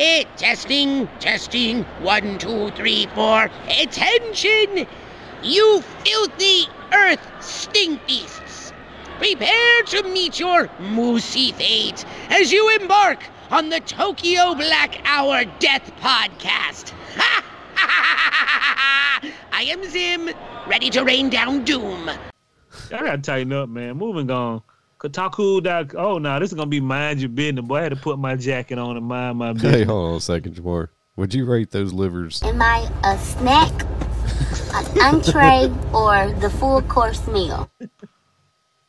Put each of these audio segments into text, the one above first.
It testing, testing. One, two, three, four. Attention! You filthy earth stink beasts! Prepare to meet your moosey fate as you embark on the Tokyo Black Hour Death Podcast. Ha! I am Zim, ready to rain down doom. I gotta tighten up, man. Moving on. Kotaku. Dot, oh, no, this is gonna be mind your business. Boy, I had to put my jacket on and mind my business. Hey, hold on a second, Jamar. Would you rate those livers? Am I a snack, an entree, or the full course meal?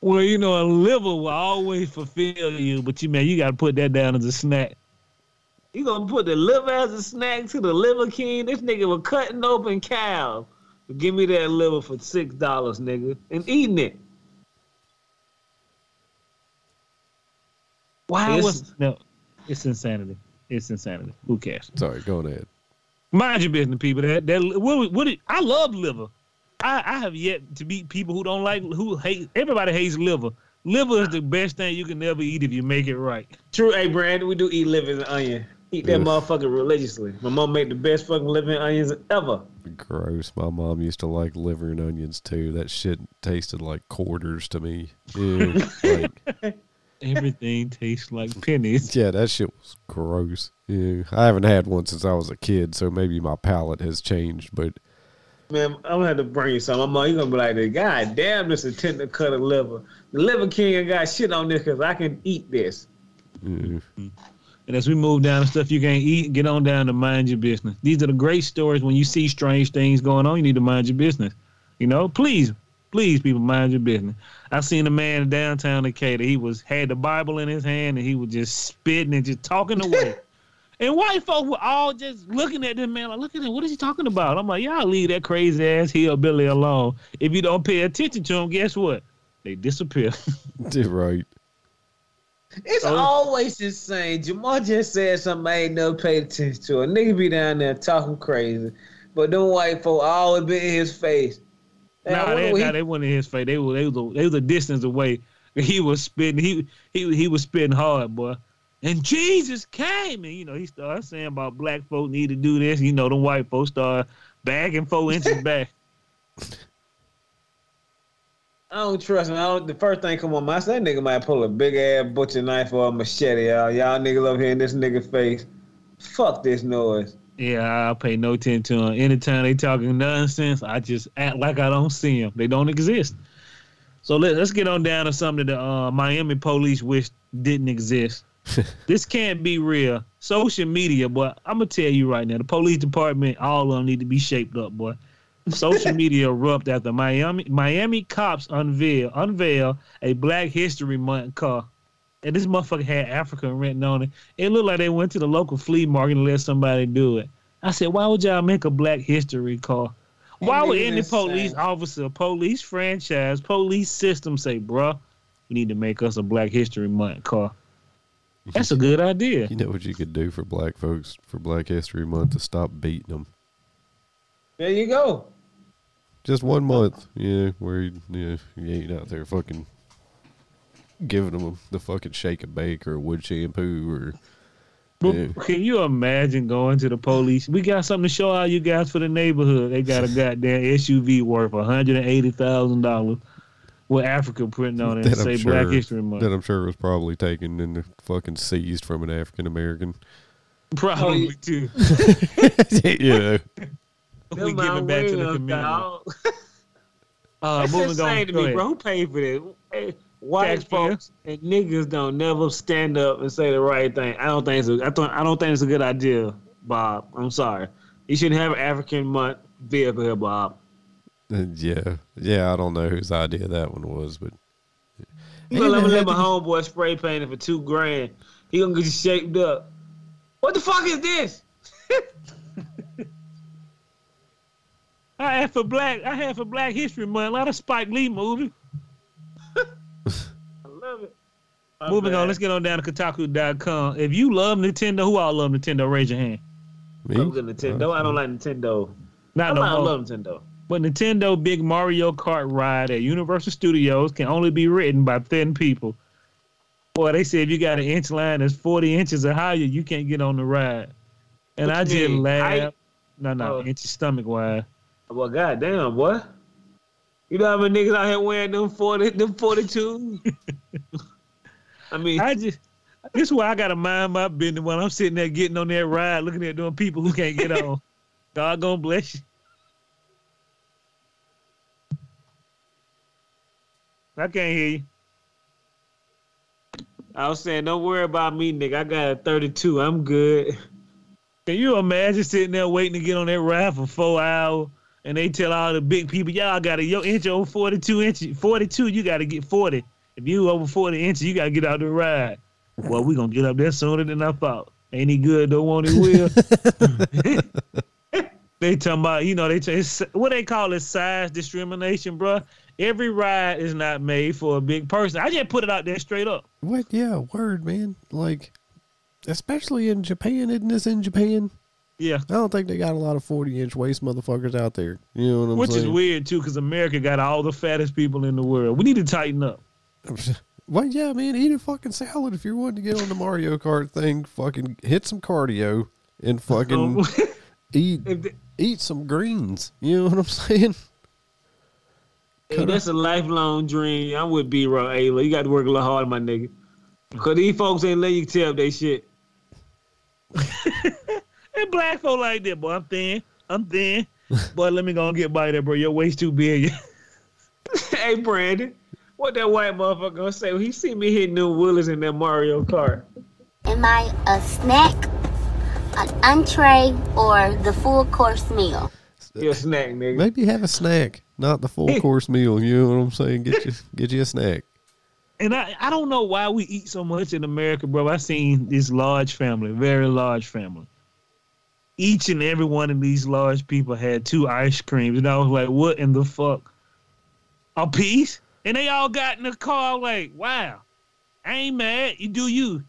Well, you know, a liver will always fulfill you, but you man, you gotta put that down as a snack. You gonna put the liver as a snack to the liver king? This nigga was cutting open cows. Give me that liver for six dollars, nigga, and eating it. Why It's- was no? It's insanity. It's insanity. Who cares? Sorry, go ahead. Mind your business, people. That that what what it- I love liver. I, I have yet to meet people who don't like who hate. Everybody hates liver. Liver is the best thing you can ever eat if you make it right. True, hey Brandon, we do eat liver and onion. Eat that Ugh. motherfucker religiously. My mom made the best fucking liver and onions ever. Gross. My mom used to like liver and onions too. That shit tasted like quarters to me. Ew. like, Everything tastes like pennies. yeah, that shit was gross. Ew. I haven't had one since I was a kid, so maybe my palate has changed. But Man, I'm gonna have to bring you some. My mom, you gonna be like, God damn, this is a tender cut of liver. The liver king I got shit on this because I can eat this. ew. And as we move down to stuff you can't eat, get on down to mind your business. These are the great stories. When you see strange things going on, you need to mind your business. You know, please, please, people, mind your business. I seen a man in downtown Decatur. He was had the Bible in his hand and he was just spitting and just talking away. and white folk were all just looking at this man like, look at him. What is he talking about? I'm like, y'all leave that crazy ass hillbilly alone. If you don't pay attention to him, guess what? They disappear. right. It's Oh. always insane. Jamal just said something I ain't never paid attention to. A nigga be down there talking crazy, but them white folk always been in his face. Nah, they, nah, he- they weren't in his face. They were they was a, they was a distance away. He was spitting. He he he was spitting hard, boy. And Jesus came, and you know he started saying about black folk need to do this. You know, the white folks started backing four inches back. I don't trust him. I don't, the first thing come on my that nigga might pull a big ass butcher knife or a machete, y'all. Y'all niggas over here in this nigga face. Fuck this noise. Yeah, I pay no attention to them. Anytime they talking nonsense, I just act like I don't see them. They don't exist. So let, let's get on down to something that the uh, Miami police wish didn't exist. this can't be real. Social media, boy. I'm gonna tell you right now, the police department, all of them need to be shaped up, boy. Social media erupt after Miami Miami cops unveil unveil a Black History Month car. And this motherfucker had African written on it. It looked like they went to the local flea market and let somebody do it. I said, why would y'all make a Black History car? Why would any insane. police officer, police franchise, police system say, bruh, we need to make us a Black History Month car? That's a good idea. You know what you could do for black folks for Black History Month to stop beating them? There you go. Just one month, yeah, where you, yeah, you ain't out there fucking giving them the fucking shake and bake or wood shampoo or. But Yeah. can you imagine going to the police? We got something to show all you guys for the neighborhood. They got a goddamn SUV worth one hundred and eighty thousand dollars with Africa printing on it and I'm say Black History Month. That I'm sure was probably taken and fucking seized from an African American. Probably Oh, too. yeah. we give it back to the community. dog. Uh, That's moving insane on. to Go me, ahead. bro. Who paid for this? Hey, White folks and niggas don't never stand up and say the right thing. I don't think it's a, I, th- I don't think it's a good idea, Bob. I'm sorry. You shouldn't have an African month vehicle here, Bob. Yeah. Yeah, I don't know whose idea that one was, but You gonna let me let my homeboy spray paint it for two grand. He gonna get you shaped up. What the fuck is this? I had for black. I had for Black History Month. A lot of Spike Lee movie. My Moving on. Let's get on down to Kotaku.com. If you love Nintendo, who all love Nintendo? Raise your hand. me? I'm good Nintendo. I don't like Nintendo. Not I, no like, I love Nintendo. But Nintendo Big Mario Kart ride at Universal Studios can only be ridden by thin people. Boy, they say if you got an inch line that's 40 inches or higher, you can't get on the ride. And What I you just mean? laughed. I- no, no, Oh. empty stomach wide. Well, goddamn, boy. You know how many niggas out here wearing them forty, them forty two. I mean, I just this is why I gotta mind my business when I'm sitting there getting on that ride, looking at them people who can't get on. God gonna bless you. I can't hear you. I was saying, don't worry about me, nigga. I got a thirty two. I'm good. Can you imagine sitting there waiting to get on that ride for four hours and they tell all the big people, y'all got to your inch over 42 inches, 42, you got to get 40. If you over 40 inches, you got to get out the ride. Well, we going to get up there sooner than I thought. Ain't he good? Don't want he will. they talking about, you know, they t- it's, what they call it size discrimination, bro. Every ride is not made for a big person. I just put it out there straight up. What? Yeah, word, man. Like, especially in Japan, isn't this in Japan? Yeah. I don't think they got a lot of 40 inch waist motherfuckers out there. You know what I'm Which saying? is weird too, because America got all the fattest people in the world. We need to tighten up. Well, yeah, man, eat a fucking salad if you're wanting to get on the Mario Kart thing. Fucking hit some cardio and oh. fucking eat eat some greens. You know what I'm saying? Hey, that's a lifelong dream. I'm with B Rock. Hey, you got to work a little hard, my nigga. Cause these folks ain't let you tell they shit. And black folk like that, boy. I'm thin. I'm thin. boy, let me go and get by there, bro. Your waist too big. hey, Brandon, what that white motherfucker gonna say when he see me hitting them willies in that Mario Kart? Am I a snack, an entree, or the full course meal? You a snack, nigga. Maybe have a snack, not the full course meal. You know what I'm saying? Get you get you a snack. and I, I don't know why we eat so much in America, bro. I seen this large family, very large family. Each and every one of these large people had two ice creams, and I was like, "What in the fuck? A piece?" And they all got in the car. Like, "Wow, I ain't mad. You do you."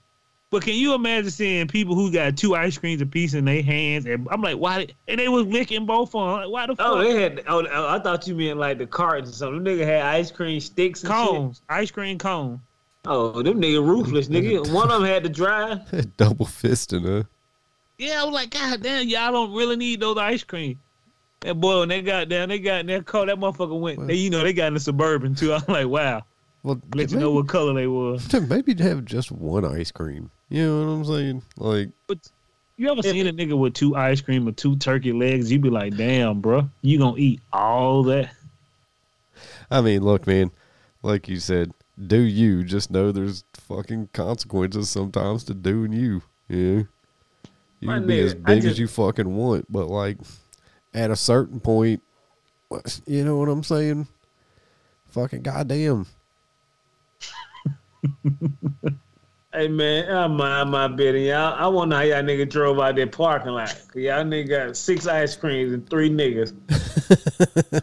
But can you imagine seeing people who got two ice creams a piece in their hands? And I'm like, "Why?" And they was licking both of them. Like, why the oh, fuck? Oh, they had. Oh, oh, I thought you meant like the cartons or something. Them nigga had ice cream sticks and shit. cones, ice cream cone. Oh, them nigga ruthless, nigga. One of them had to drive. Double fisting, huh? Yeah, I was like, God damn, y'all don't really need those ice cream. That boy, when they got down, they got in their car, that motherfucker went, they, you know, they got in the suburban too. I'm like, wow. Well, Let you know what color they was. maybe have just one ice cream. You know what I'm saying? Like, But you ever seen a nigga with two ice cream or two turkey legs? You be like, damn, bro, you gonna eat all that? I mean, look, man, like you said, do you just know there's fucking consequences sometimes to doing you. Yeah. You My can be as I big as you fucking want, but like at a certain point, you know what I'm saying? Fucking goddamn. Hey man, I mind my business. Y'all, I wonder how y'all nigga drove out that parking lot. Y'all nigga got six ice creams and three niggas.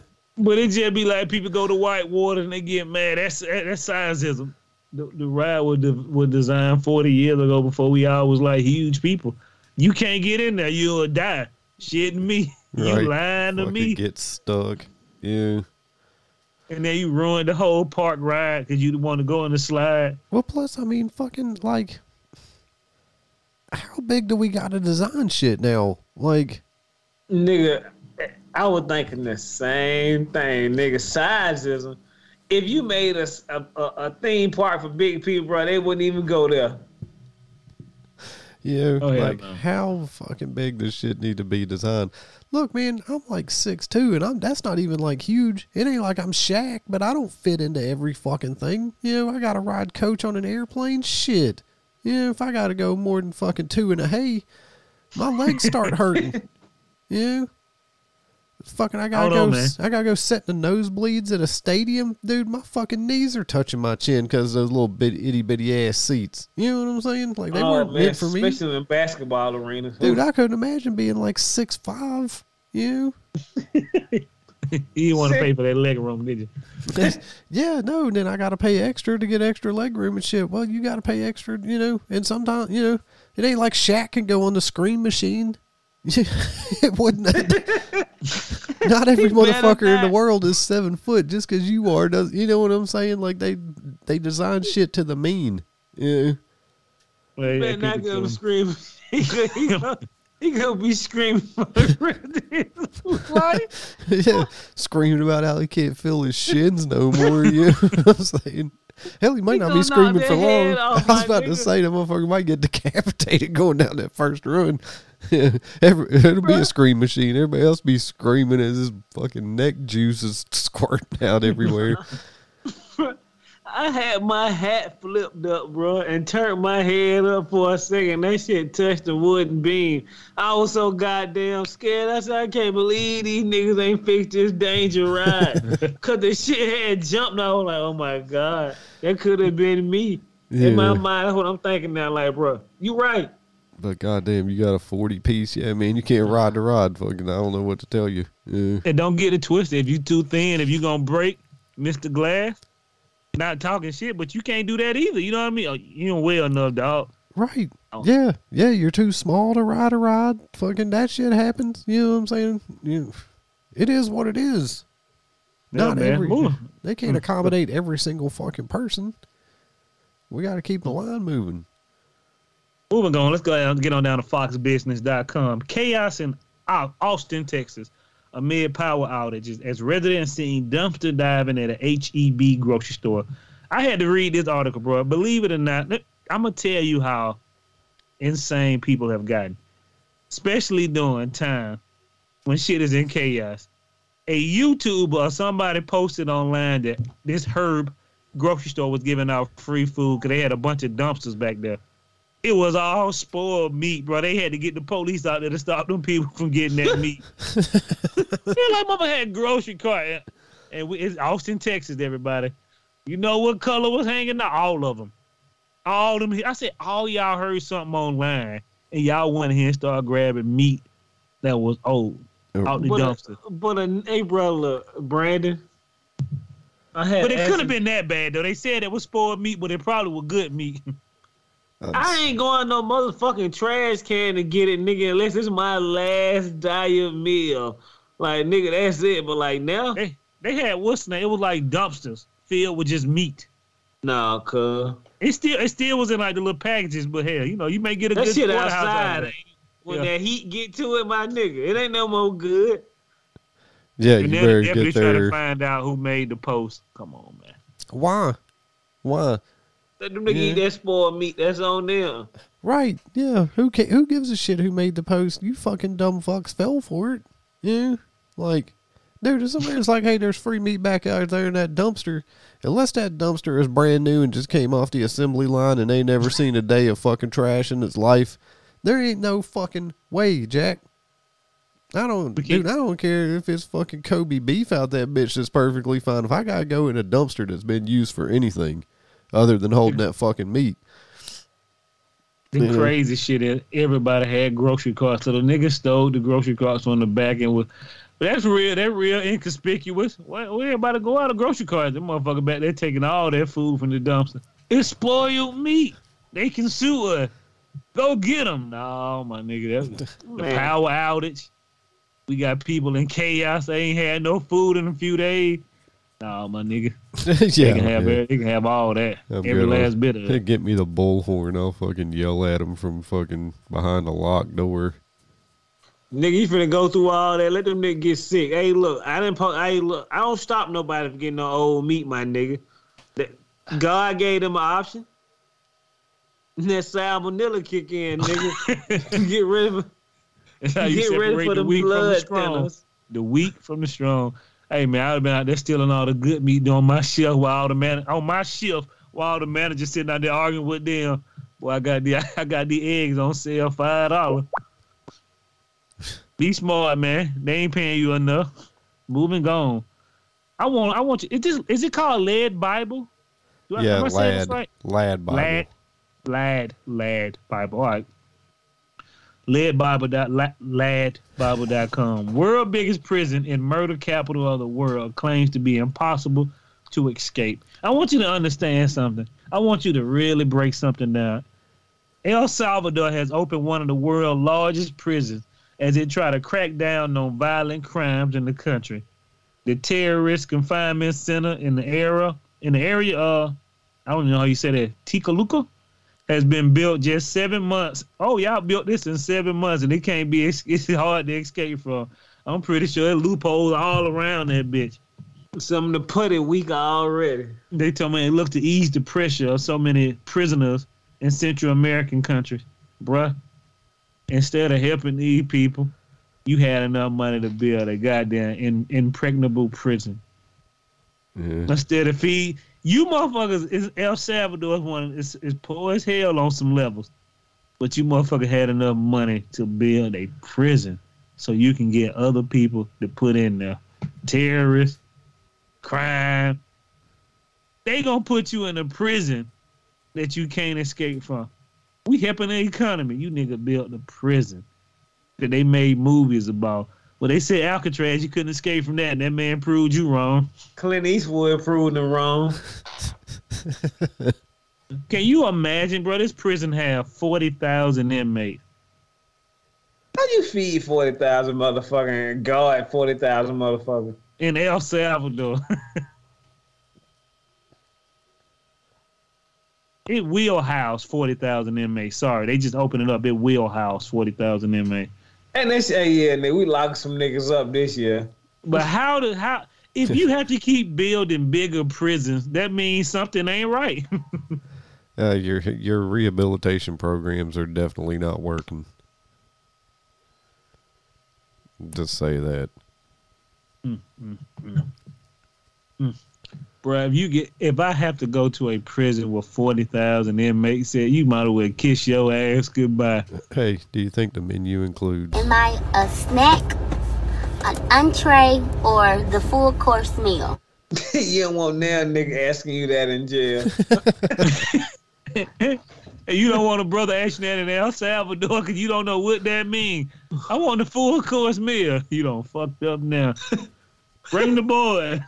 But it just be like people go to Whitewater and they get mad. That's that, that's sizeism. The, the ride was, de- was designed 40 years ago before we all was like huge people. You can't get in there, you'll die. Shitting me. You Right. lying to Fucking me. get stuck. Yeah. and then you ruined the whole park ride because you want to go on the slide. Well, plus, I mean, fucking like, how big do we got to design shit now? Like, Nigga, I was thinking the same thing. Nigga, sizeism. If you made a theme park for big people, bro, they wouldn't even go there. you know, Oh, yeah, like no. how fucking big does shit need to be designed? Look, man, I'm like six two, and I'm that's not even like huge. It ain't like I'm Shaq, but I don't fit into every fucking thing. You know, I got to ride coach on an airplane. Shit. You know, if I got to go more than fucking two and a hay, my legs start hurting. you know. Fucking, I gotta Hold go. on, man. s- I gotta go set in the nosebleeds at a stadium, dude. My fucking knees are touching my chin because those little bit itty bitty ass seats. You know what I'm saying? Like they oh, weren't man, meant for me, especially in basketball arenas. dude. I couldn't imagine being like six five. You know? You didn't want to pay for that leg room, did you? That's- yeah, no. And then I got to pay extra to get extra leg room and shit. Well, you got to pay extra, you know. And sometimes, you know, it ain't like Shaq can go on the screen machine. it wouldn't. not every motherfucker in the world is seven foot just because you are. Does you know what I'm saying? Like they they design shit to the mean. Yeah. Well, yeah, Man, not keep it get on the cool. screen. He gonna be screaming for the yeah, screaming about how he can't feel his shins no more. You know what I'm saying? Hell, he might He not be screaming for long. I was about to say that motherfucker might get decapitated going down that first run. Every, it'll be a scream machine. Everybody else be screaming as his fucking neck juice is squirting out everywhere. I had my hat flipped up, bro, and turned my head up for a second. That shit touched the wooden beam. I was so goddamn scared. I said, I can't believe these niggas ain't fixed this danger ride. Cause the shit had jumped. I was like, oh my god, that could have been me. In my mind, that's what I'm thinking now. Like, bro, you right. But goddamn, you got a forty piece. Yeah, man, you can't ride the ride. Fucking, I don't know what to tell you. Yeah. And don't get it twisted. If you too thin, if you gonna break Mr. Glass, not talking shit, but you can't do that either. You know what I mean? Oh, You don't weigh enough, dog. Right. Oh. Yeah. Yeah. You're too small to ride a ride. Fucking that shit happens. You know what I'm saying? You, it is what it is. Yeah, Not man. every. Move. They can't mm. accommodate every single fucking person. We got to keep the line moving. Moving on, let's go ahead and get on down to foxbusiness.com. Chaos in Austin, Texas, amid power outages as residents seen dumpster diving at a HEB grocery store. I had to read this article, bro. Believe it or not, I'm gonna tell you how insane people have gotten, especially during time when shit is in chaos. A YouTuber or somebody posted online that this Herb grocery store was giving out free food because they had a bunch of dumpsters back there it was all spoiled meat, bro. They had to get the police out there to stop them people from getting that meat. yeah, like mama had grocery cart, and- and we, it's Austin, Texas. Everybody, you know what color was hanging out? All of them, all them. I said, all y'all heard something online, and y'all went here and started grabbing meat that was old out the But, dumpster. uh, but uh, hey, brother, Brandon. I had But it couldn't have been that bad though. They said it was spoiled meat, but it probably was good meat. I ain't going no motherfucking trash can to get it, nigga, unless it's my last diet meal. Like, nigga, that's it. But like now, they they had what's name? It was like dumpsters filled with just meat. nah, cuz. It still it still was in like the little packages, but hell, you know, you may get a That good shit porterhouse out of outside. it. ain't? When Yeah. that heat get to it, my nigga, it ain't no more good. Yeah, you And then better definitely get try to there. find out who made the post. Come on, man. Why? Why? Let them nigga Yeah. eat that spoiled meat. That's on them. Right. Yeah. Who ca- who gives a shit who made the post? You fucking dumb fucks fell for it. Yeah. Like, dude, if somebody's like, hey, there's free meat back out there in that dumpster. Unless that dumpster is brand new and just came off the assembly line and they never seen a day of fucking trash in its life, there ain't no fucking way, Jack. I don't, dude. I don't care if it's fucking Kobe beef out that bitch. That's perfectly fine. If I gotta go in a dumpster that's been used for anything other than holding that fucking meat, The Yeah. crazy shit is everybody had grocery carts. So the nigga stole the grocery carts on the back and was that's real, that real inconspicuous. Why, where everybody go out of grocery carts? Them motherfucker back there taking all that food from the dumpster. It's spoiled meat. They can sue us. Go get them. No, my nigga, that's the power outage. We got people in chaos. They ain't had no food in a few days. No, my nigga. yeah, They can have yeah. they can have all that. I'm every good on- last bit of it. get me the bullhorn. I'll fucking yell at him from fucking behind the locked door. Nigga, you finna go through all that. Let them nigga get sick. Hey, look, I didn't. Po- hey, look, I don't stop nobody from getting no old meat, my nigga. That God gave them an option. And that salmonella kick in, nigga. get rid of That's how you get ready separate for the the weak from the strong. thinners. The weak from the strong. Hey man, I'd have been out there stealing all the good meat on my shift while all the man on my shift while the managers sitting out there arguing with them. Boy, I got the I got the eggs on sale five dollars. Be smart, man. They ain't paying you enough. Moving gone. I want I want you. Is this is it called Lead Bible? Do I, yeah, am I saying this lad, right? lad Bible. Lad, lad, lad Bible. All right. Ladbible.ladbible.com. World biggest prison in murder capital of the world claims to be impossible to escape. I want you to understand something. I want you to really break something down. El Salvador has opened one of the world's largest prisons as it try to crack down on violent crimes in the country. The terrorist confinement center in the era in the area of I don't know how you say that Tecoluca has been built just seven months. Oh, y'all built this in seven months, and it can't be. It's, it's hard to escape from. I'm pretty sure there loopholes all around that bitch. Something to put it weak already. They told me it looked to ease the pressure of so many prisoners in Central American countries, bruh. Instead of helping these people, you had enough money to build a goddamn in, impregnable prison. Yeah. Instead of feed you motherfuckers is El Salvador one is, is poor as hell on some levels. But you motherfucker had enough money to build a prison so you can get other people to put in there. Terrorists, crime. They gonna put you in a prison that you can't escape from. We helping the economy. You nigga built a prison that they made movies about. Well, they said Alcatraz, you couldn't escape from that, and that man proved you wrong. Clint Eastwood proved them wrong. Can you imagine, bro? This prison have forty thousand inmates. How you feed forty thousand motherfucker and guard forty thousand motherfuckers? in El Salvador. it will house forty thousand inmates. Sorry, they just opened it up. It will house forty thousand inmates. And they say, yeah, nigga, we locked some niggas up this year. But how do how if you have to keep building bigger prisons, that means something ain't right. Uh, your your rehabilitation programs are definitely not working. Just say that. Mm, mm, mm. Bruh, if you get if I have to go to a prison with forty thousand inmates, said you might as well kiss your ass goodbye. Hey, do you think the menu includes? Am I a snack, an entree, or the full course meal? you don't want now nigga asking you that in jail. And you don't want a brother asking that in El Salvador because you don't know what that means. I want the full course meal. You don't fucked up now. Bring the boy.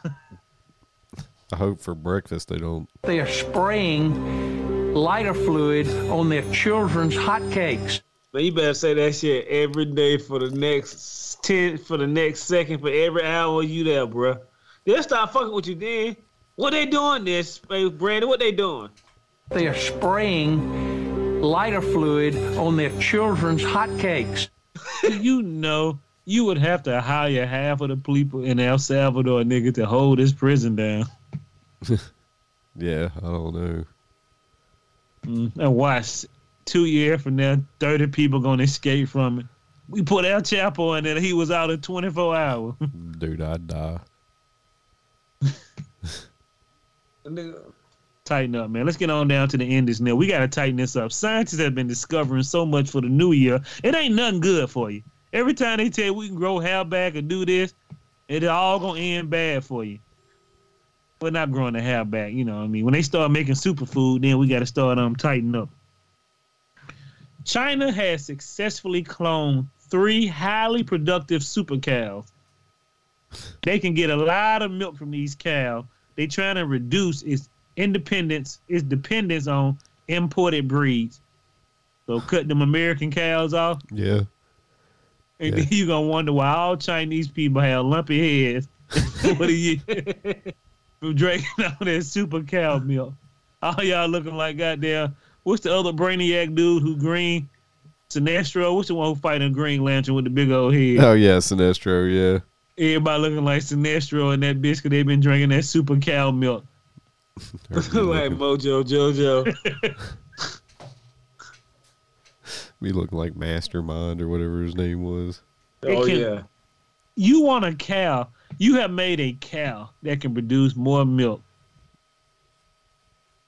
I hope for breakfast they don't. They are spraying lighter fluid on their children's hotcakes. Man, you better say that shit every day for the next ten for the next second for every hour you there, bruh. They'll start fucking with you then. What they doing this, hey, Brandon? What they doing? They are spraying lighter fluid on their children's hotcakes. you know you would have to hire half of the people in El Salvador, nigga, to hold this prison down. Yeah, I don't know. Mm, And watch two years from now, thirty people gonna escape from it. We put El Chapo in there. He was out in twenty four hours. Dude, I'd die. Tighten up, man. Let's get on down to the end of this now. We gotta tighten this up. Scientists have been discovering so much for the new year. It ain't nothing good for you. Every time they tell you we can grow hair back or do this, it all gonna end bad for you. We're not growing the hair back, you know what I mean? When they start making superfood, then we gotta start um tighten up. China has successfully cloned three highly productive super cows. They can get a lot of milk from these cows. They trying to reduce its independence, its dependence on imported breeds. So cut them American cows off, Yeah. and Yeah. then you're gonna wonder why all Chinese people have lumpy heads. what are you from drinking all that super cow milk? All y'all looking like goddamn. What's the other brainiac dude who green? Sinestro. What's the one who fighting Green Lantern with the big old head? Oh yeah, Sinestro. Yeah. Everybody looking like Sinestro and that bitch 'cause they've been drinking that super cow milk. Like Mojo Jojo. be looking like Mastermind or whatever his name was. oh can- yeah. you want a cow, you have made a cow that can produce more milk.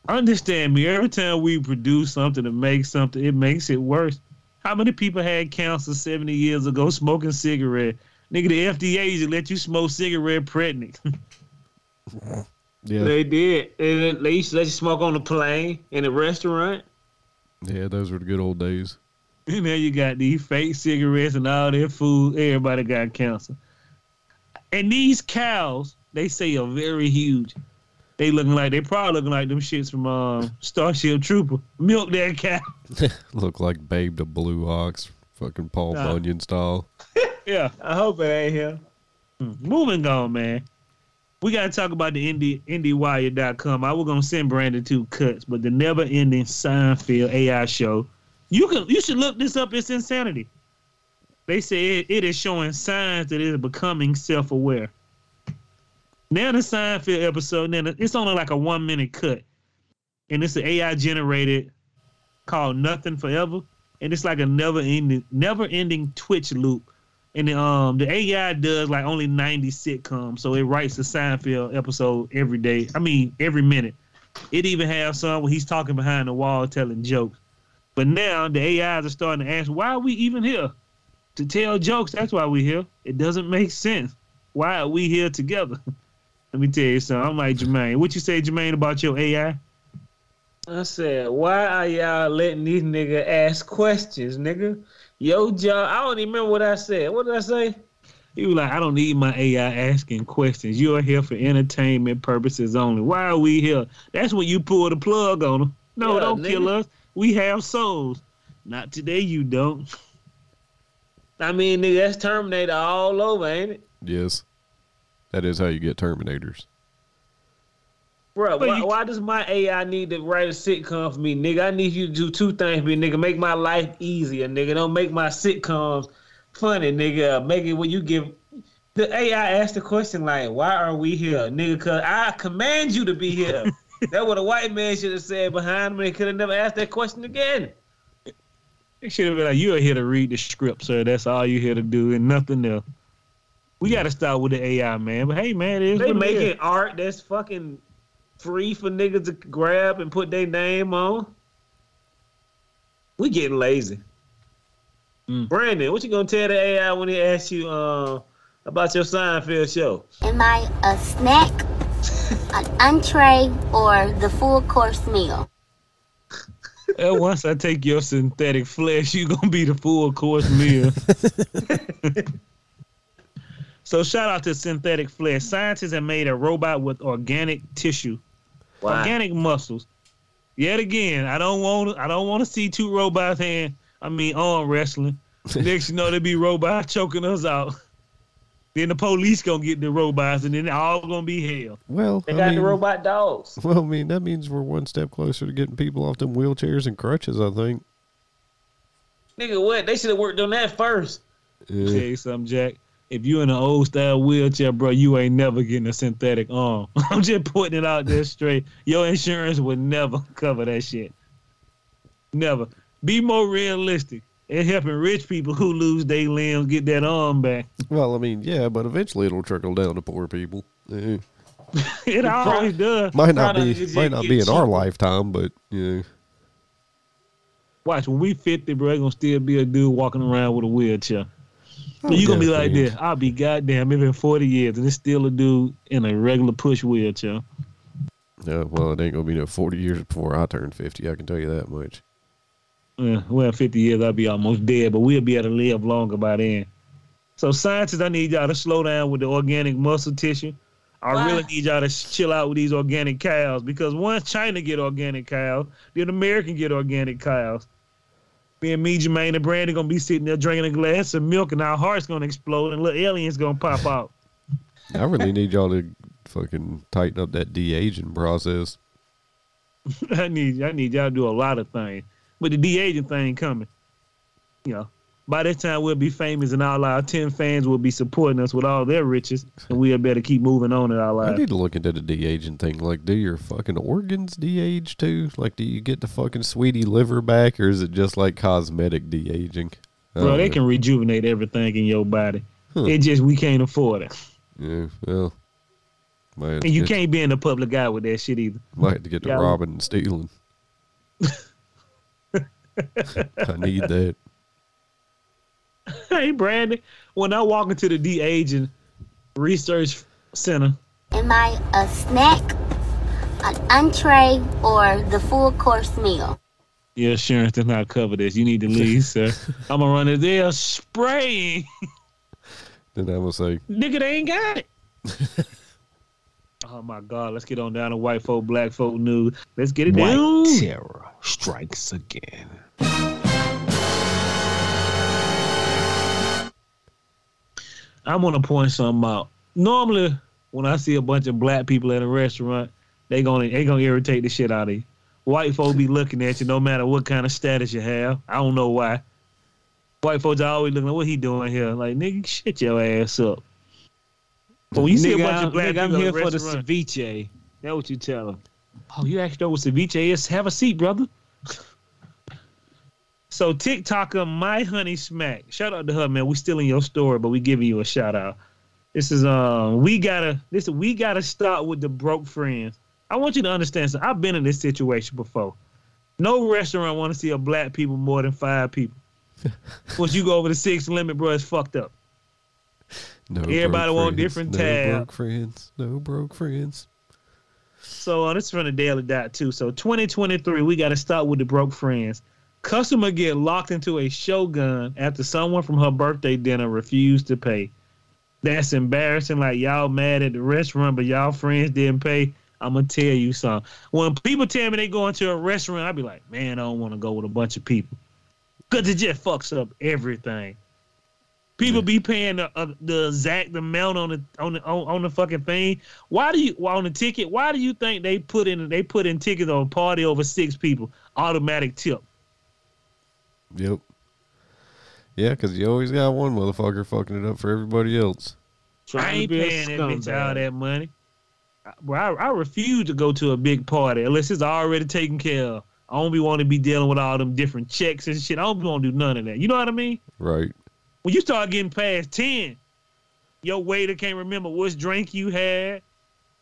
Understand me, every time we produce something to make something, it makes it worse. How many people had cancer 70 years ago smoking cigarette? Nigga, the FDA used to let you smoke cigarette pregnant. Yeah. They did. They, they used to let you smoke on the plane in a restaurant. Yeah, those were the good old days. and now you got these fake cigarettes and all their food. Everybody got cancer. And these cows, they say are very huge. They looking like they probably looking like them shits from um, Starship Trooper. Milk that cow. Look like Babe the Blue Ox, fucking Paul Nah. Bunyan style. Yeah. I hope it ain't him. Hmm. Moving on, man. we got to talk about the indie IndieWire.com. I was gonna send Brandon two cuts, but the never-ending Seinfeld AI show. You can you should look this up. It's insanity. They say it, is showing signs that it is becoming self-aware. Now the Seinfeld episode, now it's only like a one-minute cut, and it's an AI generated called Nothing Forever, and it's like a never-ending never-ending Twitch loop and the, um the AI does like only 90 sitcoms, so it writes a Seinfeld episode every day. I mean, every minute. It even has some where he's talking behind the wall telling jokes. But now the AIs are starting to ask, why are we even here? To tell jokes, that's why we're here. It doesn't make sense. Why are we here together? Let me tell you something. I'm like Jermaine. What you say, Jermaine, about your AI? I said, why are y'all letting these nigga ask questions, nigga? Yo, job. I don't even remember what I said. What did I say? He was like, I don't need my AI asking questions. You are here for entertainment purposes only. Why are we here? That's when you pull the plug on them. No, Yeah, don't nigga. kill us. We have souls. Not today, you don't. I mean, nigga, that's Terminator all over, ain't it? Yes. That is how you get Terminators. Bro, why, you- why does my AI need to write a sitcom for me, nigga? I need you to do two things for me, nigga. Make my life easier, nigga. Don't make my sitcoms funny, nigga. Make it when you give the AI asked the question like, "Why are we here, nigga?" Cause I command you to be here. That's what a white man should have said behind me. Could have never asked that question again. It should have been like, you are here to read the script, sir. That's all you're here to do and nothing else. We got to start with the AI, man. But hey, man, it is They what it is. making art that's fucking free for niggas to grab and put their name on. We getting lazy. Mm. Brandon, what you gonna tell the AI when he asks you uh, about your Seinfeld show? Am I a snack, an entree, or the full course meal? Uh, once I take your synthetic flesh, you gonna be the full course meal. so shout out to synthetic flesh. Scientists have made a robot with organic tissue, Why? organic muscles. Yet again, I don't want I don't want to see two robots hand. I mean arm wrestling. Next, you know, they be robots choking us out. Then the police gonna get the robots, and then all gonna be hell. Well, They I got mean, the robot dogs. Well, I mean, that means we're one step closer to getting people off them wheelchairs and crutches, I think. Nigga, what? They should have worked on that first. Tell Yeah. you something, Jack. If you in an old style wheelchair, bro, you ain't never getting a synthetic arm. I'm just putting it out there straight. Your insurance would never cover that shit. Never. Be more realistic. It helping rich people who lose their limbs get that arm back. Well, I mean, yeah, but eventually it'll trickle down to poor people. Yeah. It always does. Might not be, might not be in our lifetime, but yeah. Watch when we 50, bro, gonna still be a dude walking around with a wheelchair. Oh, you gonna be like definitely. this. I'll be goddamn, it's been 40 years and it's still a dude in a regular push wheelchair. Yeah, well, it ain't gonna be no forty years before I turn fifty. I can tell you that much. Yeah, well, 50 years, I'll be almost dead, but we'll be able to live longer by then. So, scientists, I need y'all to slow down with the organic muscle tissue. I Why? really need y'all to chill out with these organic cows because once China get organic cows, then American get organic cows. Me and me, Jermaine, and Brandon gonna be sitting there drinking a glass of milk, and our heart's gonna explode, and little aliens gonna pop out. I really need y'all to fucking tighten up that de aging process. I need, I need y'all to do a lot of things, but the de aging thing coming. You know, by that time we'll be famous, and all our ten fans will be supporting us with all their riches, and we'll better keep moving on in our lives. I need to look into the de aging thing. Like, do your fucking organs de age too? Like, do you get the fucking sweetie liver back, or is it just like cosmetic de aging? Bro, they uh, can rejuvenate everything in your body. Huh. It just we can't afford it, Yeah, well, have and you can't be in the public eye with that shit either. might have to get to robbing and stealing. I need that. hey, Brandon, when I walk into the de aging research center, Am I a snack, an entree, or the full course meal? your insurance does not cover this. You need to leave, sir. I'm gonna run it there spraying. Then I will say, Nigga, they ain't got it. oh my God, let's get on down to white folk, black folk news. Let's get it down. White terror strikes again. I'm gonna point something out. Normally, when I see a bunch of black people at a restaurant, they gonna they gonna irritate the shit out of you. White folks be looking at you no matter what kind of status you have. I don't know why. White folks are always looking at what he doing here. Like nigga, shit your ass up. But when you see a Nigga, bunch I'm, of black nigga, I'm people here a for the restaurant- ceviche. That's what you tell them. Oh, you actually know what ceviche is? Have a seat, brother. so TikToker My Honey Smack. Shout out to her, man. We still in your story, but we giving you a shout out. This is um we gotta this we gotta start with the broke friends. I want you to understand something. I've been in this situation before. No restaurant want to see a black people more than five people. Once you go over the six limit, bro, it's fucked up. No Everybody want different no tab. broke friends. No broke friends. So uh, this is from the Daily Dot too. So 2023, we got to start with the broke friends. Customer get locked into a shogun after someone from her birthday dinner refused to pay. That's embarrassing. Like y'all mad at the restaurant, but y'all friends didn't pay. I'm gonna tell you something. When people tell me they go into a restaurant, I be like, man, I don't want to go with a bunch of people, cause it just fucks up everything. People be paying the, uh, the exact amount on the on the on, on the fucking thing. Why do you well, on the ticket? Why do you think they put in they put in tickets on a party over six people automatic tip? Yep. Yeah, because you always got one motherfucker fucking it up for everybody else. I Trying to ain't be paying that bitch scumbag. all that money. I- Bro, I, I refuse to go to a big party unless it's already taken care of. I don't be want to be dealing with all them different checks and shit. I don't want to do none of that. You know what I mean? Right. When you start getting past ten, your waiter can't remember which drink you had.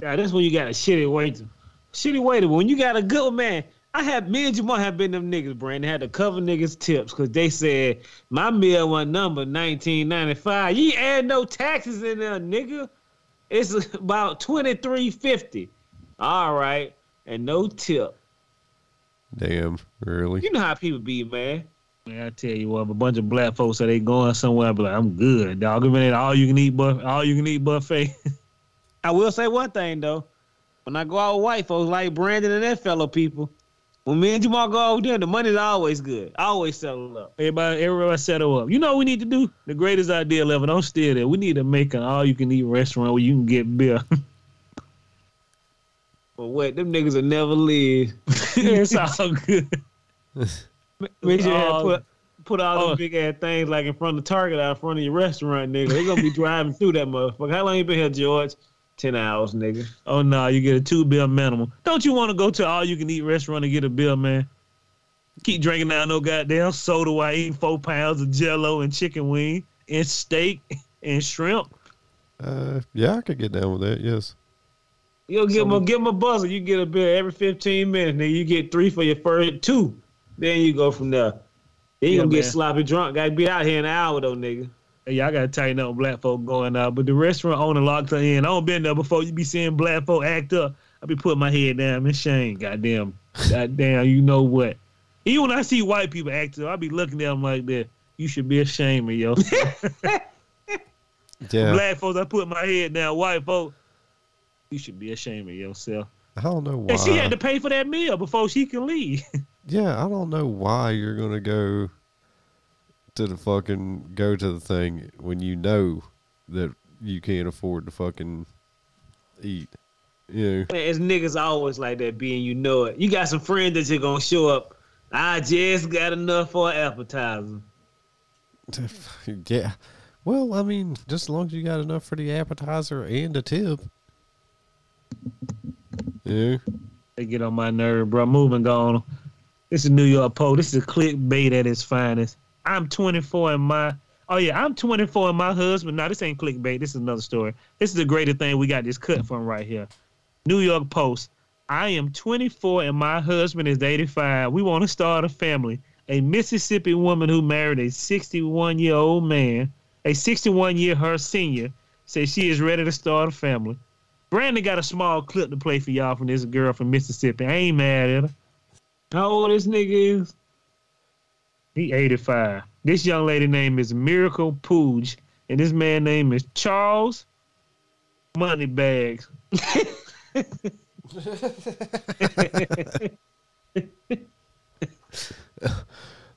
Yeah, that's when you got a shitty waiter. Shitty waiter. When you got a good one, man. I had me and Jamal have been them niggas, Brandon. Had to cover niggas tips because they said my meal one number nineteen ninety five. You ain't add no taxes in there, nigga. It's about twenty three fifty. All right, and no tip. Damn. Really? You know how people be, man. Man, I tell you what, if a bunch of black folks say they going somewhere, I be like, I'm good, dog. Give me that all you can eat buff, all you can eat buffet. I will say one thing though. When I go out with white folks like Brandon and that fellow people, when me and Jamal go out there, the money's always good. I always settle up. Everybody, everybody settle up. You know what we need to do? The greatest idea ever. Don't steal that. We need to make an all you can eat restaurant where you can get beer. But wait, them niggas will never leave. it's all good. Make sure you Oh. put put all Oh. those big ass things like in front of Target out in front of your restaurant, nigga. They're gonna be driving through that motherfucker. How long you been here, George? Ten hours, nigga. Oh no, you get a two bill minimum. Don't you want to go to all you can eat restaurant and get a bill, man? Keep drinking down no goddamn soda while eating four pounds of jello and chicken wing and steak and shrimp. Uh, yeah, I could get down with that. Yes. You'll give So them a give them a buzzer. You get a bill every fifteen minutes, nigga. You get three for your first two. Then you go from there. Then you Yeah, gonna get sloppy drunk. Gotta be out here in an hour though, nigga. Hey, y'all gotta tighten up black folk going out. But the restaurant owner locked her in. I don't been there before. You be seeing black folk act up. I be putting my head down. in shame. Goddamn. Goddamn. You know what? Even when I see white people act up, I be looking at them like that. You should be ashamed of yourself. Yeah. Black folks, I put my head down. White folks, you should be ashamed of yourself. I don't know why. And she had to pay for that meal before she can leave. Yeah, I don't know why you're gonna go to the fucking go to the thing when you know that you can't afford to fucking eat. You Man, it's niggas always like that, being you know it. You got some friends that you're gonna show up. I just got enough for an appetizer. yeah. Well, I mean, just as long as you got enough for the appetizer and a tip. Yeah. They get on my nerve, bro. Moving on. This is New York Post. This is clickbait at its finest. I'm 24 and my oh yeah, I'm 24 and my husband. Now this ain't clickbait. This is another story. This is the greatest thing we got this cut from right here. New York Post. I am 24 and my husband is 85. We want to start a family. A Mississippi woman who married a 61 year old man, a 61 year her senior, says she is ready to start a family. Brandon got a small clip to play for y'all from this girl from Mississippi. I ain't mad at her. How old this nigga is? He 85. This young lady name is Miracle Pogue, and this man name is Charles Moneybags.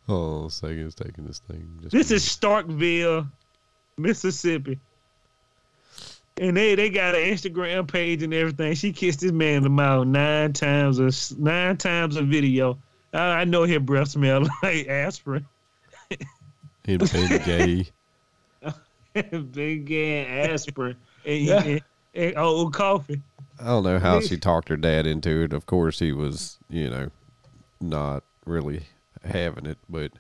Oh, Sagan's taking this thing. Just This is Starkville, Mississippi. And they, they got an Instagram page and everything. She kissed this man in the mouth nine times a nine times a video. I, I know his breath smell like aspirin. Him being gay. Big gay aspirin. And, Yeah. and, and old coffee. I don't know how she talked her dad into it. Of course, he was, you know, not really having it, but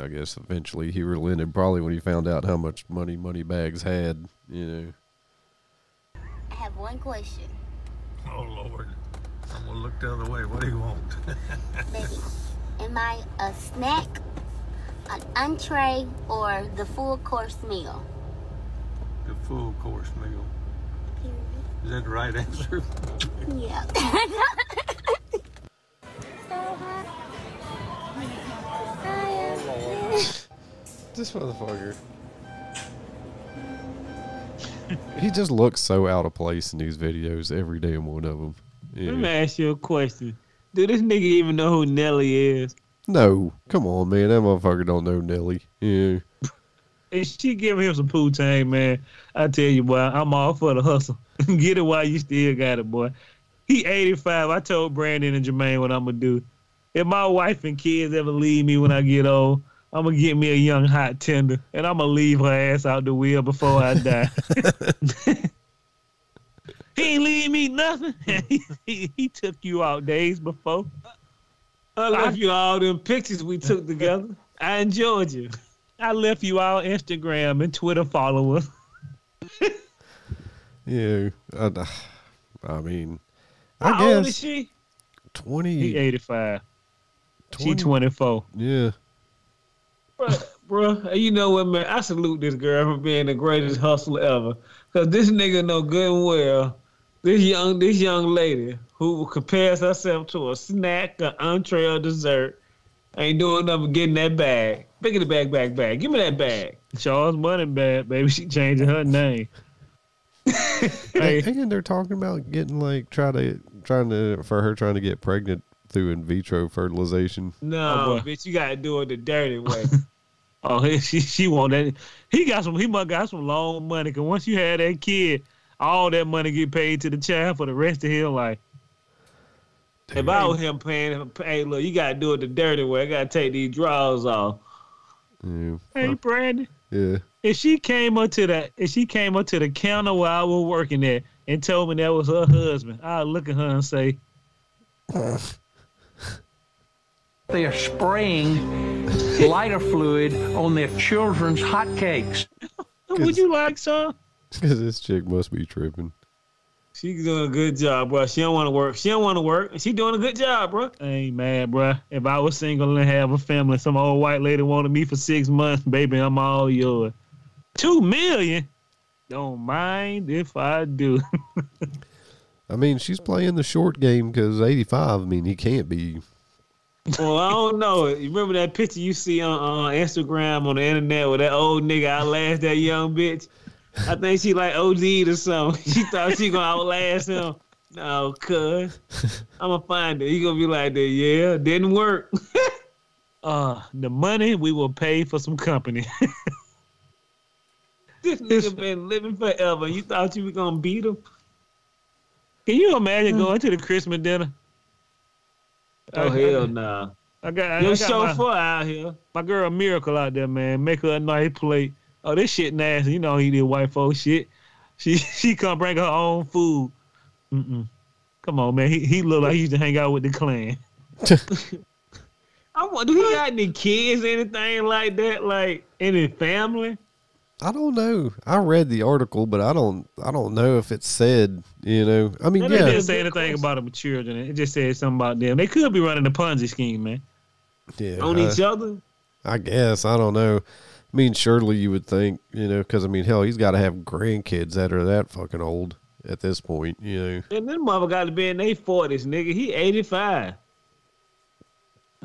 I guess eventually he relented. Probably when he found out how much money Moneybags had, you know. I have one question, Oh Lord. I'm gonna look the other way. What do you want? baby. Am I a snack, an entree, or the full course meal? the full course meal. Is that the right answer? Yeah. This motherfucker. he just looks so out of place in these videos, every damn one of them. Let me ask you a question. Do this nigga even know who Nelly is? No, come on, man. That motherfucker don't know Nelly. Yeah. And she giving him some poo tang, man. I tell you, boy, I'm all for the hustle. Get it while you still got it, boy. He 85. I told Brandon and Jermaine what I'm gonna do. If my wife and kids ever leave me when I get old, I'm gonna get me a young hot tender, and I'm gonna leave her ass out the wheel before I die. he ain't leave me nothing. he, he, he took you out days before. I left you all them pictures we took together. I enjoyed you. I left you all Instagram and Twitter followers. Yeah. I, I mean, I How old is she? Twenty. He eighty five. She 20 24. Yeah. Bruh, bruh, you know what, man? I salute this girl for being the greatest hustler ever. Cause this nigga know good and well this young this young lady who compares herself to a snack, an entree, or dessert ain't doing nothing but getting that bag. Pick the bag, bag, bag. Give me that bag. Charles Money bad, baby. She changing her name. hey, And they're talking about getting like try to trying to for her trying to get pregnant through in vitro fertilization. No, Oh, bitch, you gotta do it the dirty way. oh, he- she she want that. He got some. He must got some long money. Cause once you had that kid, all that money get paid to the child for the rest of his life. if I was him paying hey, look, you gotta do it the dirty way. I gotta take these drawers off. Yeah. Hey, Brandon. Yeah. If she came up to the if she came up to the counter where I was working at and told me that was her husband, I'd look at her and say, They are spraying lighter fluid on their children's hotcakes. "Would you like some?" Because this chick must be tripping. She's doing a good job, bro. She don't want to work. She don't want to work. She doing a good job, bro. I ain't mad, bruh. If I was single and have a family, some old white lady wanted me for six months, baby, I'm all yours. Two million? Don't mind if I do. I mean, she's playing the short game because 85, I mean, he can't be. Well, I don't know. You remember that picture you see on, on Instagram on the internet with that old nigga outlast that young bitch? I think she like OD'd or something. She thought she gonna outlast him. No, cuz. I'm gonna find it. He gonna be like that. Yeah, didn't work. uh, the money we will pay for some company. this nigga been living forever. You thought you were gonna beat him? Can you imagine going to the Christmas dinner? Oh hell nah. I got, I Your chauffeur my, out here. my girl Miracle out there, man. Make her a nice plate. Oh, this shit nasty. You know he did white folks shit. She she come bring her own food. Mm-mm. Come on, man. He he look like he used to hang out with the clan. I want. Do he got any kids? Anything like that? Like any family? I don't know. I read the article, but I don't. I don't know if it said. You know. I mean, It yeah. didn't say anything about them children. It just said something about them. They could be running a Ponzi scheme, man. Yeah. on I- each other? I guess I don't know. I mean, surely you would think, you know, because I mean, hell, he's got to have grandkids that are that fucking old at this point, you know. And then mother got to be in their forties, nigga. He eighty five.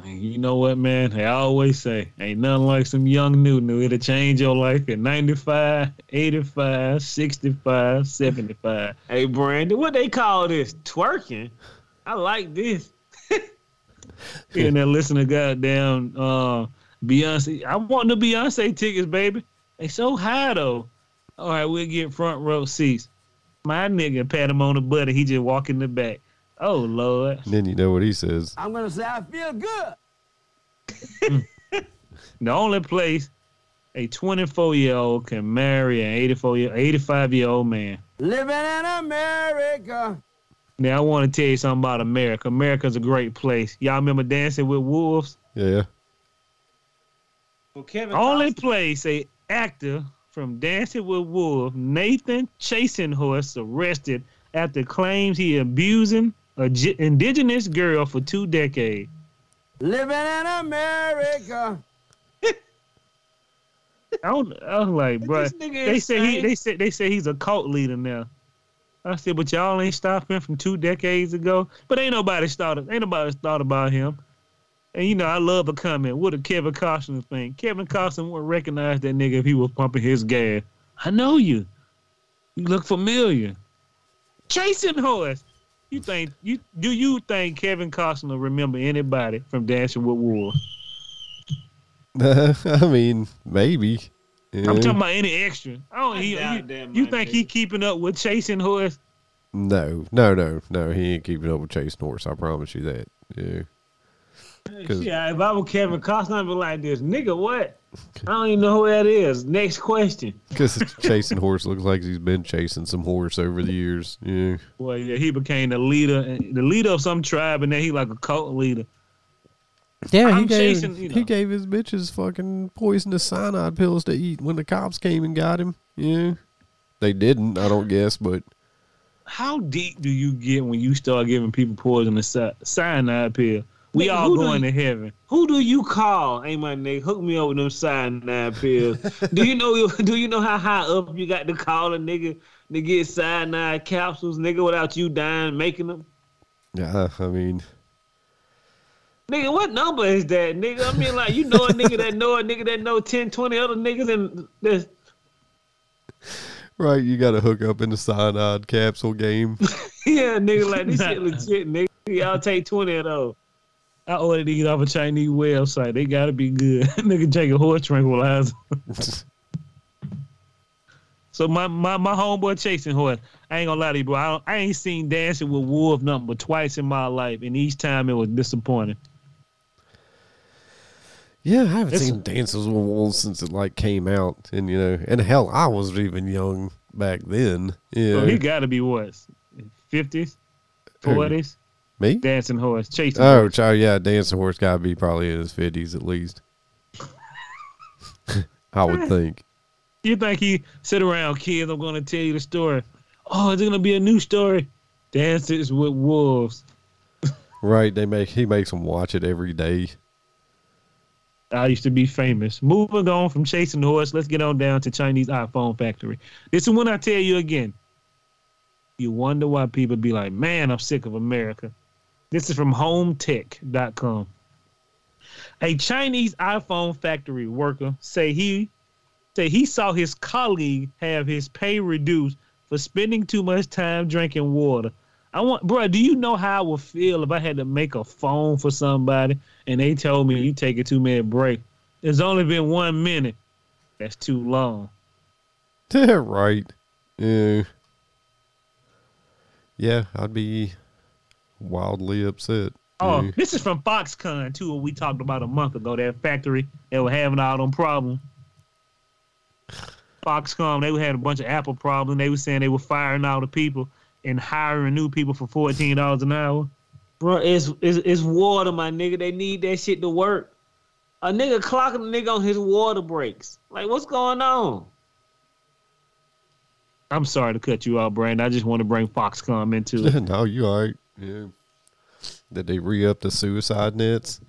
You know what, man? I always say, ain't nothing like some young new new. It'll change your life at 95, 85, 65, 75. Hey, Brandon, what they call this? Twerking. I like this. And then listen to goddamn uh, Beyonce. I want the Beyonce tickets, baby. They so high though. All right, we'll get front row seats. My nigga pat him on the butt and he just walk in the back. Oh Lord. And then you know what he says. I'm gonna say I feel good. The only place a 24 year old can marry an 84 year 85 year old man. Living in America. Now I want to tell you something about America. America's a great place. Y'all remember Dancing with Wolves? Yeah. Well, Kevin Only Costner- place a actor from Dancing with Wolves, Nathan Chasing Horse, arrested after claims he abusing a j- indigenous girl for two decades. Living in America. I, don't, I was like, bro, they say he, they said they say he's a cult leader now. I said, but y'all ain't stopping from two decades ago. But ain't nobody started, ain't nobody thought about him. And you know, I love a comment. What a Kevin Costner thing. Kevin Costner would recognize that nigga if he was pumping his gas. I know you. You look familiar. Chasing horse. You think you do you think Kevin Costner remember anybody from Dancing with Wolves? I mean, maybe. Yeah. I'm talking about any extra. I don't. I he, doubt you, you my think he keeping up with chasing horse? No, no, no, no. He ain't keeping up with Chasing Horse. I promise you that. Yeah. 'Cause- Yeah, if I were Kevin Costner, I'd be like this, nigga. What? I don't even know who that is. Next question. Because chasing horse looks like he's been chasing some horse over the years. Yeah. Well, yeah, he became the leader, the leader of some tribe, and then he like a cult leader. Yeah, he I'm gave chasing, you know. he gave his bitches fucking poisonous cyanide pills to eat when the cops came and got him. Yeah. They didn't, I don't guess, but How deep do you get when you start giving people poisonous cy- cyanide pill? We Nigga, all who do going you- to heaven. Who do you call? Hey, my nigga, hook me up with them cyanide pills. do you know? Do you know how high up you got to call a nigga to get cyanide capsules, nigga, without you dying making them? yeah, I mean, Nigga, what number is that, nigga? I mean, like, you know a nigga that know a nigga that know 10, 20 other niggas, and this. right, you got to hook up in the cyanide capsule game. yeah, nigga, like this shit legit, nigga. Y'all take twenty of those. I ordered these off a Chinese website. They gotta be good. Nigga take a horse tranquilizer. So my, my my homeboy chasing horse. I ain't gonna lie to you, bro. I, don't, I ain't seen Dancing with Wolf nothing but twice in my life, and each time it was disappointing. Yeah, I haven't It's- seen Dances with Wolves since it like came out, and you know, and hell, I was even young back then. Yeah, So he got to be what, fifties, forties? Me? Dancing horse, chasing. Oh, horse. child, yeah, dancing horse got to be probably in his fifties at least. I would think. You think he sit around, kids? I'm gonna tell you the story. Oh, is it gonna be a new story? Dances with wolves. Right? They make he makes them watch it every day. I used to be famous. Moving on from chasing the horse, let's get on down to Chinese iPhone factory. This is when I tell you again. You wonder why people be like, man, I'm sick of America. This is from hometech.com. A Chinese iPhone factory worker say he say he saw his colleague have his pay reduced for spending too much time drinking water. I want, bro. Do you know how I would feel if I had to make a phone for somebody and they told me you take a two minute break? It's only been one minute. That's too long. right? Yeah. Yeah, I'd be wildly upset. Oh, Yeah. this is from Foxconn too. We talked about a month ago. That factory they were having all them problems. Foxconn they had a bunch of Apple problems. They were saying they were firing all the people and hiring new people for fourteen dollars an hour. Bro, it's, it's it's water, my nigga. They need that shit to work. A nigga clocking a nigga on his water breaks. Like, what's going on? I'm sorry to cut you off, Brandon. I just want to bring Foxconn into it. no, you all right? Yeah. Did they re up the suicide nets?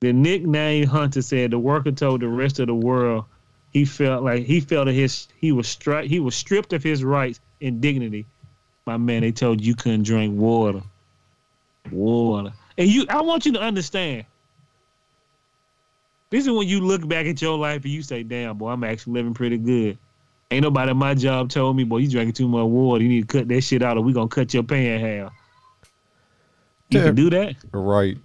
The nickname Hunter said the worker told the rest of the world he felt like he felt that his he was stri- he was stripped of his rights and dignity. My man, they told you, you couldn't drink water. Water. And you I want you to understand. This is when you look back at your life and you say, damn, boy, I'm actually living pretty good. Ain't nobody at my job told me, boy, you drinking too much water. You need to cut that shit out or we gonna cut your pay in half. You Yeah. can do that? Right.